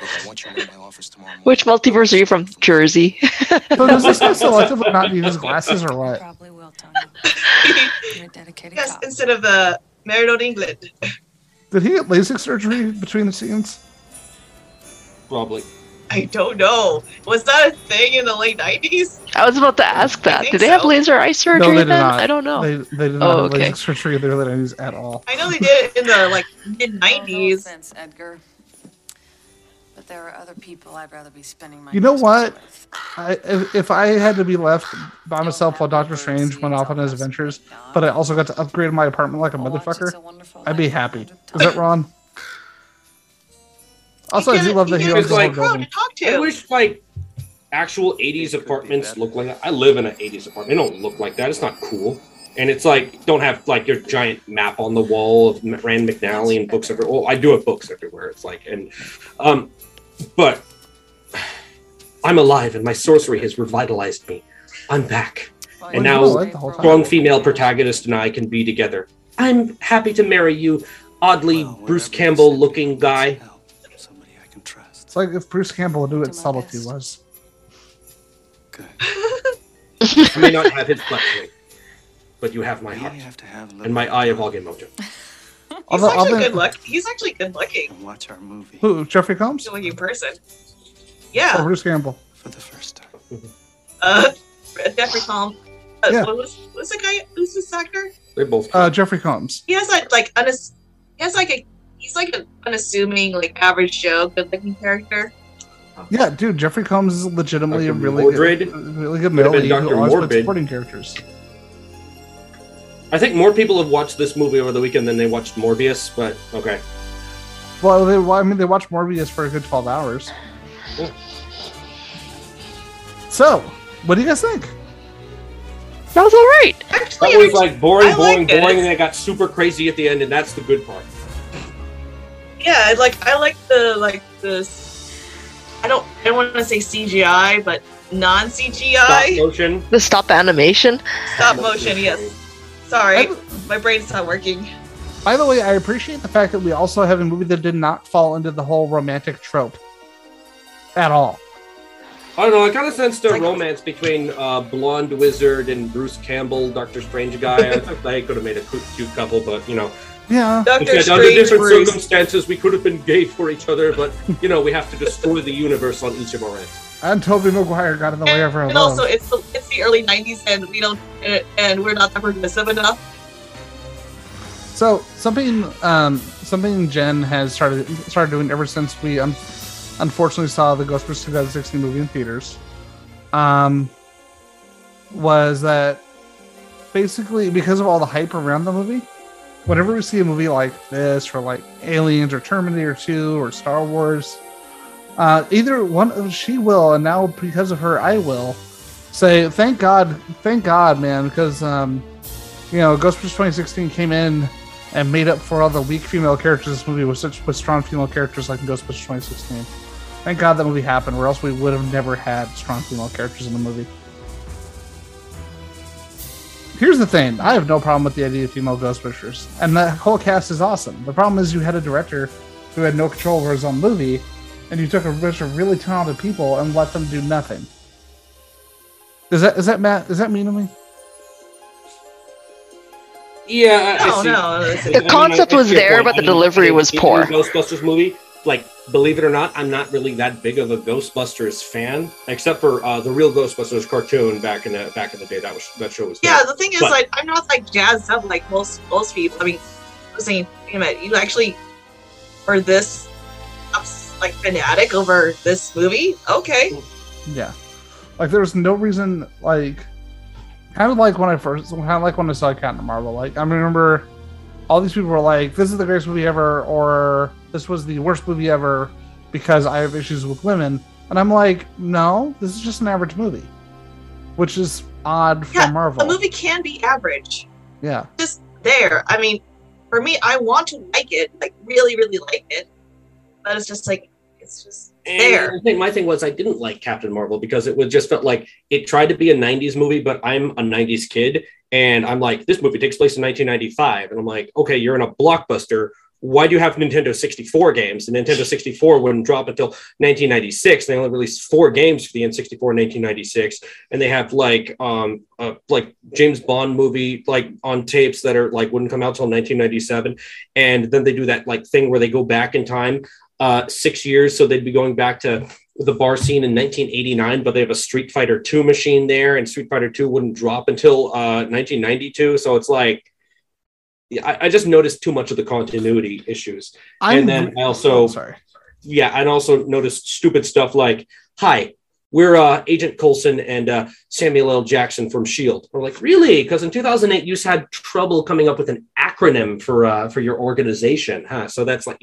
S19: I want you in my office tomorrow morning.
S3: Which multiverse are you from? Jersey.
S1: So does this guy selectively not need his glasses or what?
S14: Probably will, Tony. You're a dedicated
S2: Yes,
S14: cop.
S2: instead of uh, married on England.
S1: Did he get LASIK surgery between the scenes?
S4: Probably.
S2: I don't know. Was that a thing in the late nineties?
S3: I was about to ask that. Did they have laser eye surgery
S1: no, they did
S3: then?
S1: not.
S3: I don't know.
S1: They, they did
S3: Oh,
S1: not have
S3: okay.
S1: LASIK surgery in the early 90s at all.
S2: I know they did it in the like mid oh,
S14: No
S2: nineties.
S14: offense, Edgar. But there are other people I'd rather be spending my
S1: You know what? I, if, if I had to be left by myself while Doctor Strange went off on his adventures, but I also got to upgrade my apartment like a oh, motherfucker, I'd be happy. Is that Ron? Also, I do love that he owns
S4: It's
S1: the whole
S4: like,
S1: building.
S2: Talk
S4: I wish like actual 80s apartments look like that. I live in an 80s apartment. They don't look like that. It's not cool. And it's like don't have like your giant map on the wall of Rand McNally and books everywhere. Well, I do have books everywhere. It's like and um, but I'm alive and my sorcery has revitalized me. I'm back,
S14: Well,
S4: and now
S1: were alive the whole time.
S4: strong female protagonist and I can be together. I'm happy to marry you, oddly
S19: Well,
S4: Bruce Campbell looking
S19: send
S4: guy.
S1: It's like if Bruce Campbell knew what subtlety
S14: best.
S1: was.
S19: Good.
S4: I may not have his flesh but you have my
S19: You
S4: heart
S19: have to have
S4: and my eye of Agamotto.
S2: He's
S1: Although-
S2: actually
S1: although-
S2: good look. He's actually good looking.
S19: and watch our movie
S1: Who? Jeffrey Combs?
S2: Good looking person.
S1: Or
S2: Yeah.
S1: Bruce Campbell?
S19: for the first time.
S2: Uh, Jeffrey Combs. Uh,
S1: Yeah.
S2: what was what's the guy? Who's this actor?
S4: They're both.
S1: Uh, Jeffrey Combs.
S2: He has like like unass- He has like a. He's like an unassuming, like average Joe, good-looking character.
S1: Yeah, dude, Jeffrey Combs is legitimately
S4: Dr.
S1: a really
S4: Mordrid?
S1: good, really good
S4: Could have
S1: male
S4: been
S1: lead who always plays supporting characters.
S4: I think more people have watched this movie over the weekend than they watched Morbius, but okay.
S1: Well, they, well, I mean, they watched Morbius for a good twelve hours.
S4: Yeah.
S1: So, what do you guys think?
S3: That was alright.
S2: Actually,
S4: That was like boring,
S2: I
S4: boring,
S2: liked it.
S4: boring, and then it got super crazy at the end, and that's the good part.
S2: Yeah, I like I like the like the I don't I don't want to say CGI, but non
S4: Stop
S2: CGI
S4: motion.
S3: The stop animation.
S2: stop motion. Yes. Sorry, my brain's not working.
S1: By the way, I appreciate the fact that we also have a movie that did not fall into the whole romantic trope at all.
S4: I don't know. I kind of sensed a romance between uh, blonde wizard and Bruce Campbell, Doctor Strange guy. I think they could have made a cute, cute couple, but you know,
S1: Yeah.
S2: Doctor
S4: if we had under different
S2: Bruce.
S4: circumstances, we could have been gay for each other. But you know, we have to destroy the universe on each of our ends.
S1: And Tobey Maguire got in the way of her
S2: And
S1: love.
S2: also, it's the it's the early '90s, and we don't and, and we're not that progressive enough.
S1: So something, um, something Jen has started started doing ever since we un- unfortunately saw the Ghostbusters 2016 movie in theaters, um, was that basically because of all the hype around the movie, whenever we see a movie like this, or like Aliens, or Terminator 2, or Star Wars, uh, either one of she will, and now because of her, I will say thank God, thank God, man, because um, you know, Ghostbusters 2016 came in and made up for all the weak female characters in this movie with such with strong female characters like in Ghostbusters 2016. Thank God that movie happened, or else we would have never had strong female characters in the movie. Here's the thing: I have no problem with the idea of female Ghostbusters, and the whole cast is awesome. The problem is you had a director who had no control over his own movie, and you took a bunch of really talented people and let them do nothing. Is that is that Matt? Is that mean to me?
S4: Yeah, I, I
S2: No,
S4: see.
S2: no,
S4: I
S2: it's-
S4: mean,
S3: The concept
S4: I- I
S3: was there, but the delivery was poor.
S4: Ghostbusters movie, like believe it or not, I'm not really that big of a Ghostbusters fan, except for uh, the real Ghostbusters cartoon back in the back in the day. That was that show was.
S2: Yeah,
S4: dope.
S2: the thing is,
S4: But-
S2: like, I'm not like jazzed up like most most people. I mean, I was saying, wait a minute, you actually were this like fanatic over this movie? Okay.
S1: Yeah. Like there was no reason like kind of like when I first kind of like when I saw Captain Marvel. Like I remember all these people were like, This is the greatest movie ever or this was the worst movie ever because I have issues with women. And I'm like, no, this is just an average movie. Which is odd for Marvel.
S2: a movie can be average.
S1: yeah.
S2: Just there. I mean, for me, I want to like it, like really, really like it, but it's just like it's just
S4: And
S2: there.
S4: I think my thing was I didn't like Captain Marvel because it was just felt like it tried to be a 90s movie, but I'm a 90s kid. And I'm like, this movie takes place in 1995. And I'm like, okay, you're in a blockbuster. Why do you have Nintendo 64 games? The Nintendo 64 wouldn't drop until 1996. They only released four games for the N64 in 1996. And they have like, um, uh, like James Bond movie, like on tapes that are like wouldn't come out till 1997. And then they do that like thing where they go back in time uh, six years. So they'd be going back to the bar scene in 1989, but they have a Street Fighter II machine there, and Street Fighter II wouldn't drop until uh, 1992. So it's like, yeah, I, I just noticed too much of the continuity issues.
S1: I'm
S4: and then I also,
S1: sorry.
S4: yeah, and also noticed stupid stuff like, hi, we're uh, Agent Coulson and uh, Samuel L. Jackson from Shield. We're like, really? Because in 2008, you had trouble coming up with an acronym for uh, for your organization, huh? So that's like,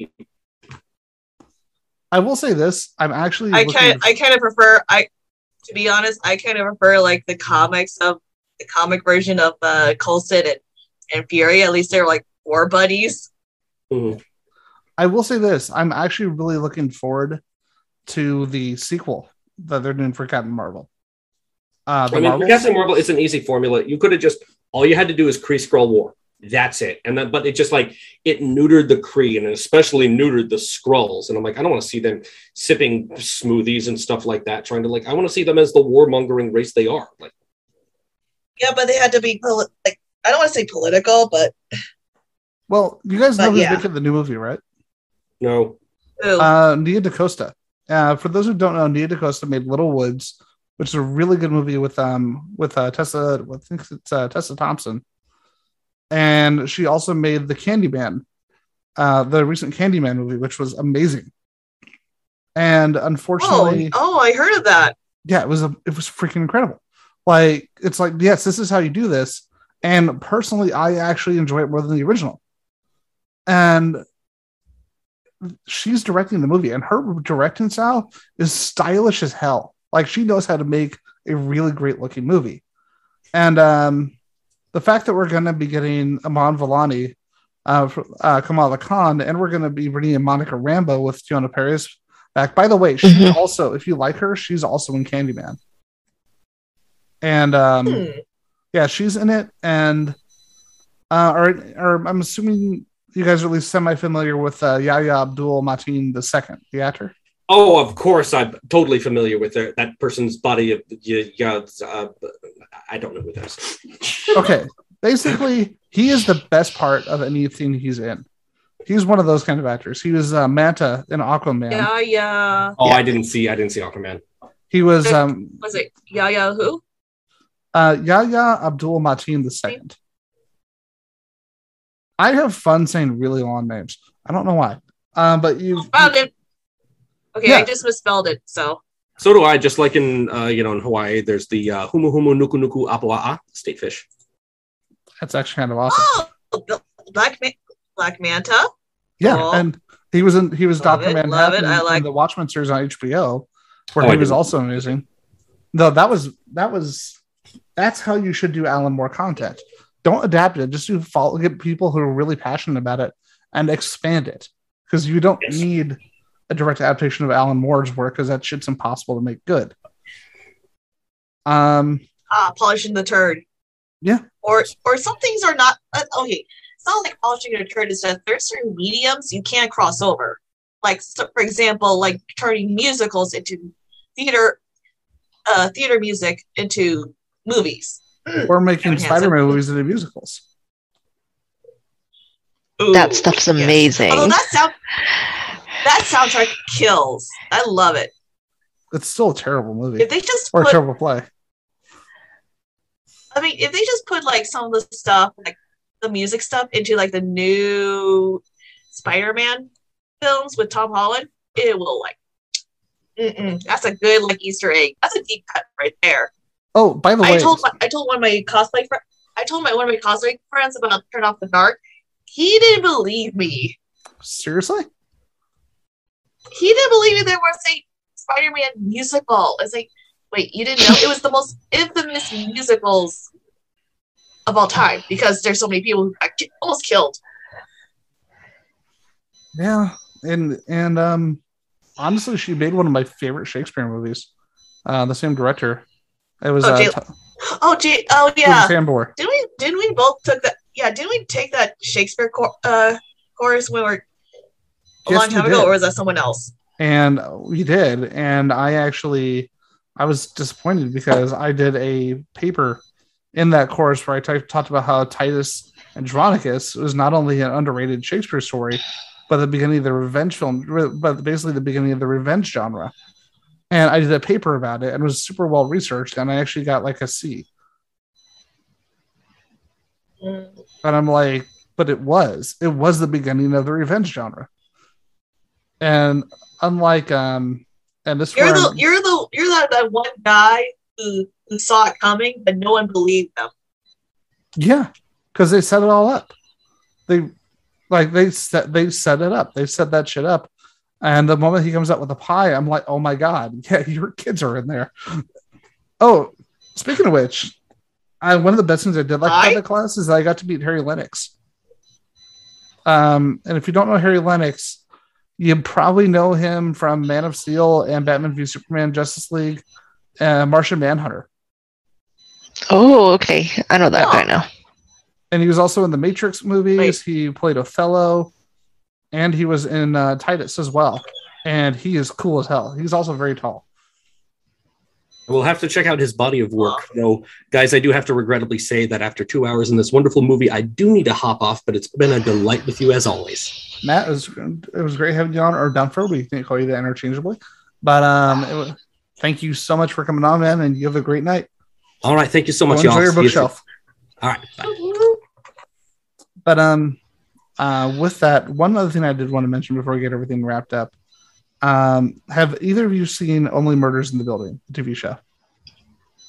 S1: I will say this. I'm actually
S2: I
S1: looking-
S2: kind I kind of prefer I to be honest, I kind of prefer like the comics of the comic version of uh Coulson and, and Fury. At least they're like war buddies.
S1: I will say this. I'm actually really looking forward to the sequel that they're doing for Captain Marvel. Uh, the
S4: I mean,
S1: Marvels?
S4: Captain Marvel is an easy formula. You could have just all you had to do is Kree Skrull War. That's it. And then, but it just like it neutered the Kree and especially neutered the Skrulls. And I'm like, I don't want to see them sipping smoothies and stuff like that. Trying to like, I want to see them as the warmongering race they are. Like,
S2: Yeah, but they had to be poli- like I don't want to say political, but
S1: Well, you guys know who's
S2: yeah.
S1: making the new movie, right?
S4: no.
S1: Uh, Nia DaCosta. Uh, for those who don't know, Nia DaCosta made Little Woods, which is a really good movie with um with uh, Tessa. I think it's uh, Tessa Thompson, and she also made the Candyman, uh, the recent Candyman movie, which was amazing. And
S2: oh,
S1: unfortunately,
S2: oh, I heard of that.
S1: yeah, it was a it was freaking incredible. Like it's like yes, this is how you do this. And personally, I actually enjoy it more than the original. And she's directing the movie, and her directing style is stylish as hell. Like she knows how to make a really great looking movie. And um, the fact that we're going to be getting Iman Vellani, uh, uh, Kamala Khan, and we're going to be bringing in Monica Rambeau with Teyonah Parris, back. By the way, she
S3: Mhm.
S1: also, if you like her, she's also in Candyman. And um,
S2: Hmm.
S1: yeah, she's in it. And uh, or, or I'm assuming you guys are at least semi familiar with uh, Yahya Abdul Mateen the second, the actor.
S4: Oh, of course, I'm totally familiar with her, that person's body of yeah, yeah uh, I don't know who that is.
S1: Okay, basically, he is the best part of anything he's in. He's one of those kind of actors. He was uh, Manta in Aquaman.
S2: Yeah, yeah.
S4: Oh, I didn't see. I didn't see Aquaman.
S1: He was um,
S2: Was it Yaya who?
S1: uh, Yahya Abdul Mateen the second. I have fun saying really long names. I don't know why. Um, but you
S2: Found it. Okay,
S1: Yeah.
S2: I just misspelled it. So
S4: So do I. Just like in uh, you know in Hawaii, there's the uh, humu humu nuku nuku apua'a state fish.
S1: that's actually kind of awesome.
S2: oh, the Black Ma- Black Manta.
S1: Yeah,
S2: Cool.
S1: and he was in he was
S2: Love
S1: Doctor
S2: it, love it. I
S1: in
S2: like-
S1: the Watchmen series on HBO, where
S4: Oh,
S1: he was also amazing. No, that was that was that's how you should do Alan Moore content. Don't adapt it. Just do follow get people who are really passionate about it and expand it because you don't need a direct adaptation of Alan Moore's work because that shit's impossible to make good. Um,
S2: Ah, polishing the turd.
S1: yeah,
S2: Or or some things are not. Uh, okay, it's not like polishing a turd. Is that there's certain mediums you can't cross over. Like so, for example, like turning musicals into theater, uh, theater music into movies.
S1: or making Spider-Man movies into musicals.
S3: That stuff's amazing.
S2: Although that sound that soundtrack kills. I love it.
S1: It's still a terrible movie
S2: If they just
S1: or a
S2: put,
S1: terrible play.
S2: I mean, if they just put like some of the stuff, like the music stuff, into like the new Spider-Man films with Tom Holland, it will like. Mm-mm, that's a good like Easter egg. That's a deep cut right there.
S1: Oh, by the way,
S2: I told my, I told one of my cosplay friends. I told my one of my cosplay friends about Turn Off the Dark. He didn't believe me.
S1: seriously,
S2: He didn't believe me there was a Spider-Man musical. It's like, wait, you didn't know it was the most infamous musicals of all time because there's so many people who got almost killed.
S1: Yeah, and and um, honestly, she made one of my favorite Shakespeare movies. Uh, the same director. It was
S2: Oh,
S1: uh,
S2: Jay-
S1: T-
S2: Oh, gee, oh yeah.
S1: Sambor.
S2: Didn't we? Didn't we both took that? Yeah, didn't we take that Shakespeare cor- uh, course when we were a
S1: Yes,
S2: long time ago,
S1: did.
S2: or was that someone else?
S1: and we did and i actually i was disappointed because i did a paper in that course where i t- talked about how titus andronicus was not only an underrated shakespeare story but the beginning of the revenge film but basically the beginning of the revenge genre and i did a paper about it and it was super well researched and i actually got like a c
S2: Mm.
S1: and i'm like but it was it was the beginning of the revenge genre and unlike um and this
S2: You're the
S1: I'm-
S2: you're the you're that, that one guy who who saw it coming, but no one believed them.
S1: Yeah, because they set it all up. They like they set they set it up. They set that shit up. And the moment he comes out with a pie, I'm like, oh my god, yeah, your kids are in there. Oh, speaking of which, I, one of the best things I did like about the class is I got to meet Harry Lennix. Um, and if you don't know Harry Lennix, you probably know him from Man of Steel and Batman v Superman, Justice League, and Martian Manhunter.
S3: Oh, okay. I know that guy now.
S1: and he was also in the Matrix movies. He played Othello, and he was in uh, Titus as well. And he is cool as hell. He's also very tall.
S4: We'll have to check out his body of work. Though, guys, I do have to regrettably say that after two hours in this wonderful movie, I do need to hop off, but it's been a delight with you as always.
S1: Matt, it was it was great having you on, or Dunfer. We can call you that interchangeably. But um, was, thank you so much for coming on, man, and you have a great night.
S4: All right. Thank you so much,
S1: enjoy
S4: y'all.
S1: your
S4: See you soon.
S1: bookshelf.
S4: All right.
S1: But um, uh, with that, one other thing I did want to mention before we get everything wrapped up. Um, have either of you seen Only Murders in the Building, the TV show?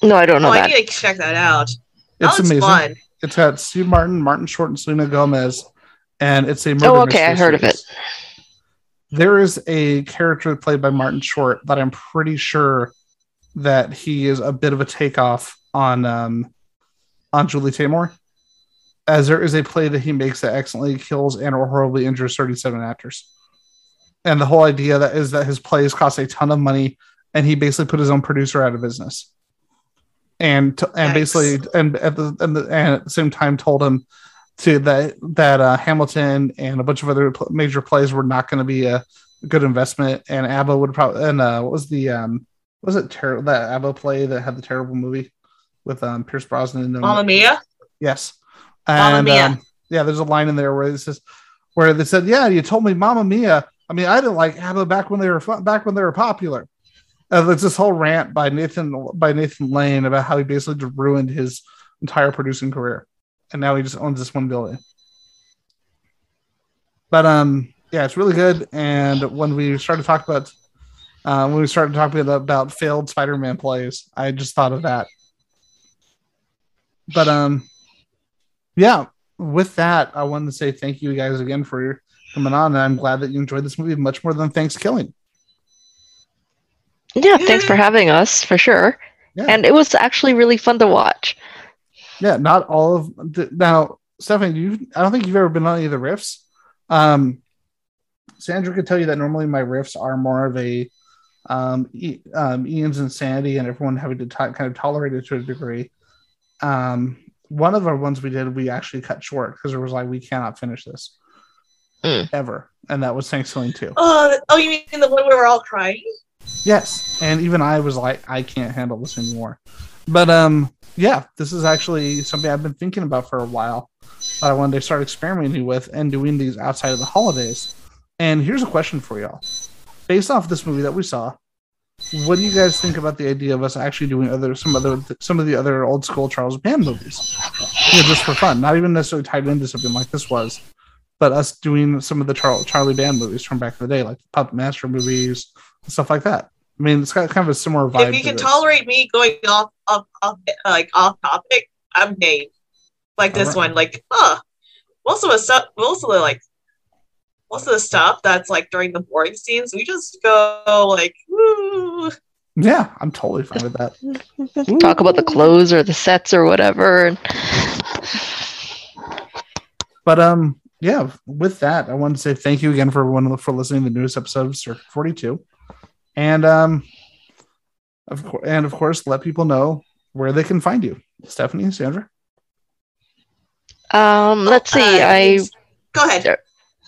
S3: No, I don't know
S2: oh,
S3: that.
S2: I need to check that out. That
S1: It's
S2: looks
S1: amazing.
S2: fun.
S1: It's got Steve Martin, Martin Short, and Selena Gomez, and it's a murder
S3: Oh, okay. I
S1: mystery
S3: heard of it.
S1: There is a character played by Martin Short that I'm pretty sure that he is a bit of a takeoff on um, on Julie Taymor, as there is a play that he makes that excellently kills and or horribly injures 37 actors. And the whole idea that is that his plays cost a ton of money, and he basically put his own producer out of business, and to, and
S2: Yikes.
S1: basically and at the, and the and at the same time told him to that that uh, Hamilton and a bunch of other pl- major plays were not going to be a good investment, and ABBA would probably and uh, what was the um was it ter- that ABBA play that had the terrible movie with um Pierce Brosnan and
S2: Mamma Mia.
S1: Yes. And
S2: Mia.
S1: um, yeah, there's a line in there where it says, where they said, "Yeah, you told me Mamma Mia." I mean, I didn't like ABBA back when they were fu- back when they were popular. Uh, there's this whole rant by Nathan by Nathan Lane about how he basically ruined his entire producing career, and now he just owns this one building. But um, yeah, it's really good. And when we started talking about uh, when we started talking about, about failed Spider-Man plays, I just thought of that. But um, yeah, with that, I wanted to say thank you guys again for coming on, and I'm glad that you enjoyed this movie much more than Thanksgiving.
S3: Yeah, thanks for having us for sure.
S1: Yeah.
S3: And it was actually really fun to watch.
S1: Yeah, not all of the, now, Stephanie. You, I don't think you've ever been on any of the riffs. Um, Sandra could tell you that normally my riffs are more of a um, e, um, Ian's insanity and everyone having to t- kind of tolerate it to a degree. Um, one of our ones we did, we actually cut short because it was like we cannot finish this ever, and that was Thanksgiving too.
S2: Oh, oh, you mean the one where we're all crying?
S1: Yes, and even I was like, I can't handle this anymore. But um, yeah, this is actually something I've been thinking about for a while. That I wanted to start experimenting with and doing these outside of the holidays. And here's a question for y'all: based off this movie that we saw, what do you guys think about the idea of us actually doing other some other some of the other old school Charles Band movies? You know, just for fun, not even necessarily tied into something like this was, but us doing some of the Char- Charlie Band movies from back in the day, like the Puppet Master movies, and stuff like that. I mean, it's got kind of a similar vibe.
S2: If you
S1: to
S2: can
S1: this.
S2: tolerate me going off, off, off, like off topic, I'm game. Like this
S1: Alright.
S2: one, like, huh. Most of the stuff, most of the like, most of the stuff that's like during the boring scenes, we just go like, woo.
S1: Yeah, I'm totally fine with that.
S3: Talk about the clothes or the sets or whatever.
S1: But um, yeah. With that, I want to say thank you again for everyone for listening to the newest episode of Circuit 42, and um, of course, and of course, let people know where they can find you. Stephanie, Sandra.
S3: um, let's see.
S2: Uh,
S3: I
S2: Go ahead.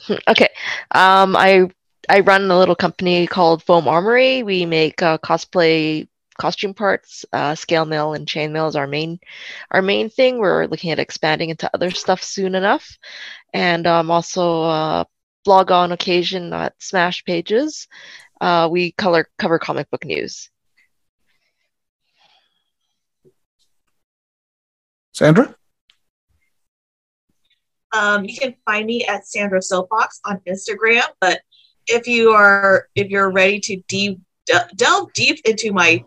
S3: okay. Um, I I run a little company called Foam Armory. We make uh, cosplay costume parts. Uh, scale mail and chain mail is our main our main thing. We're looking at expanding into other stuff soon enough, and um, also uh, blog on occasion at Smash Pages. Uh, we color cover comic book news.
S1: Sandra.
S2: Um, you can find me at Sandra Soapbox on Instagram. But if you are if you're ready to deep de- delve deep into my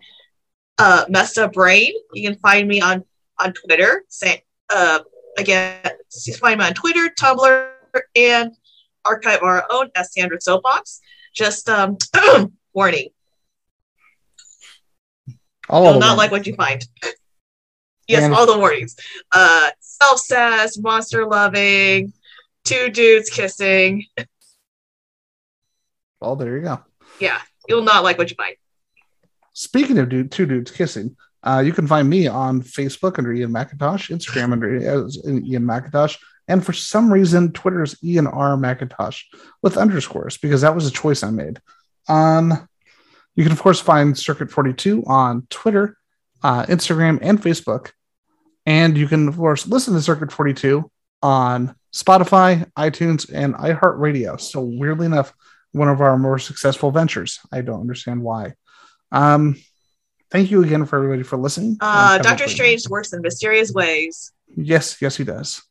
S2: uh, messed up brain, you can find me on on Twitter. Say, uh, again, you find me on Twitter, Tumblr, and Archive Our Own as Sandra Soapbox. Just um, warning,
S1: All
S2: you'll not
S1: them.
S2: like what you find. Yes,
S1: And-
S2: all the warnings. Uh, self-sass, monster loving, two dudes kissing.
S1: Well, there you go.
S2: Yeah, you'll not like what you find.
S1: Speaking of dude, two dudes kissing, uh, you can find me on Facebook under Ian McIntosh, Instagram under Ian McIntosh, and for some reason, Twitter's Ian R McIntosh with underscores because that was a choice I made. Um, you can of course find Circuit 42 on Twitter, uh, Instagram, and Facebook, and you can of course listen to Circuit 42 on Spotify, iTunes, and iHeartRadio. So weirdly enough, one of our more successful ventures. I don't understand why. Um, thank you again for everybody for listening.
S2: Uh,
S1: And have a
S2: Doctor Strange works in mysterious ways.
S1: Yes, yes, he does.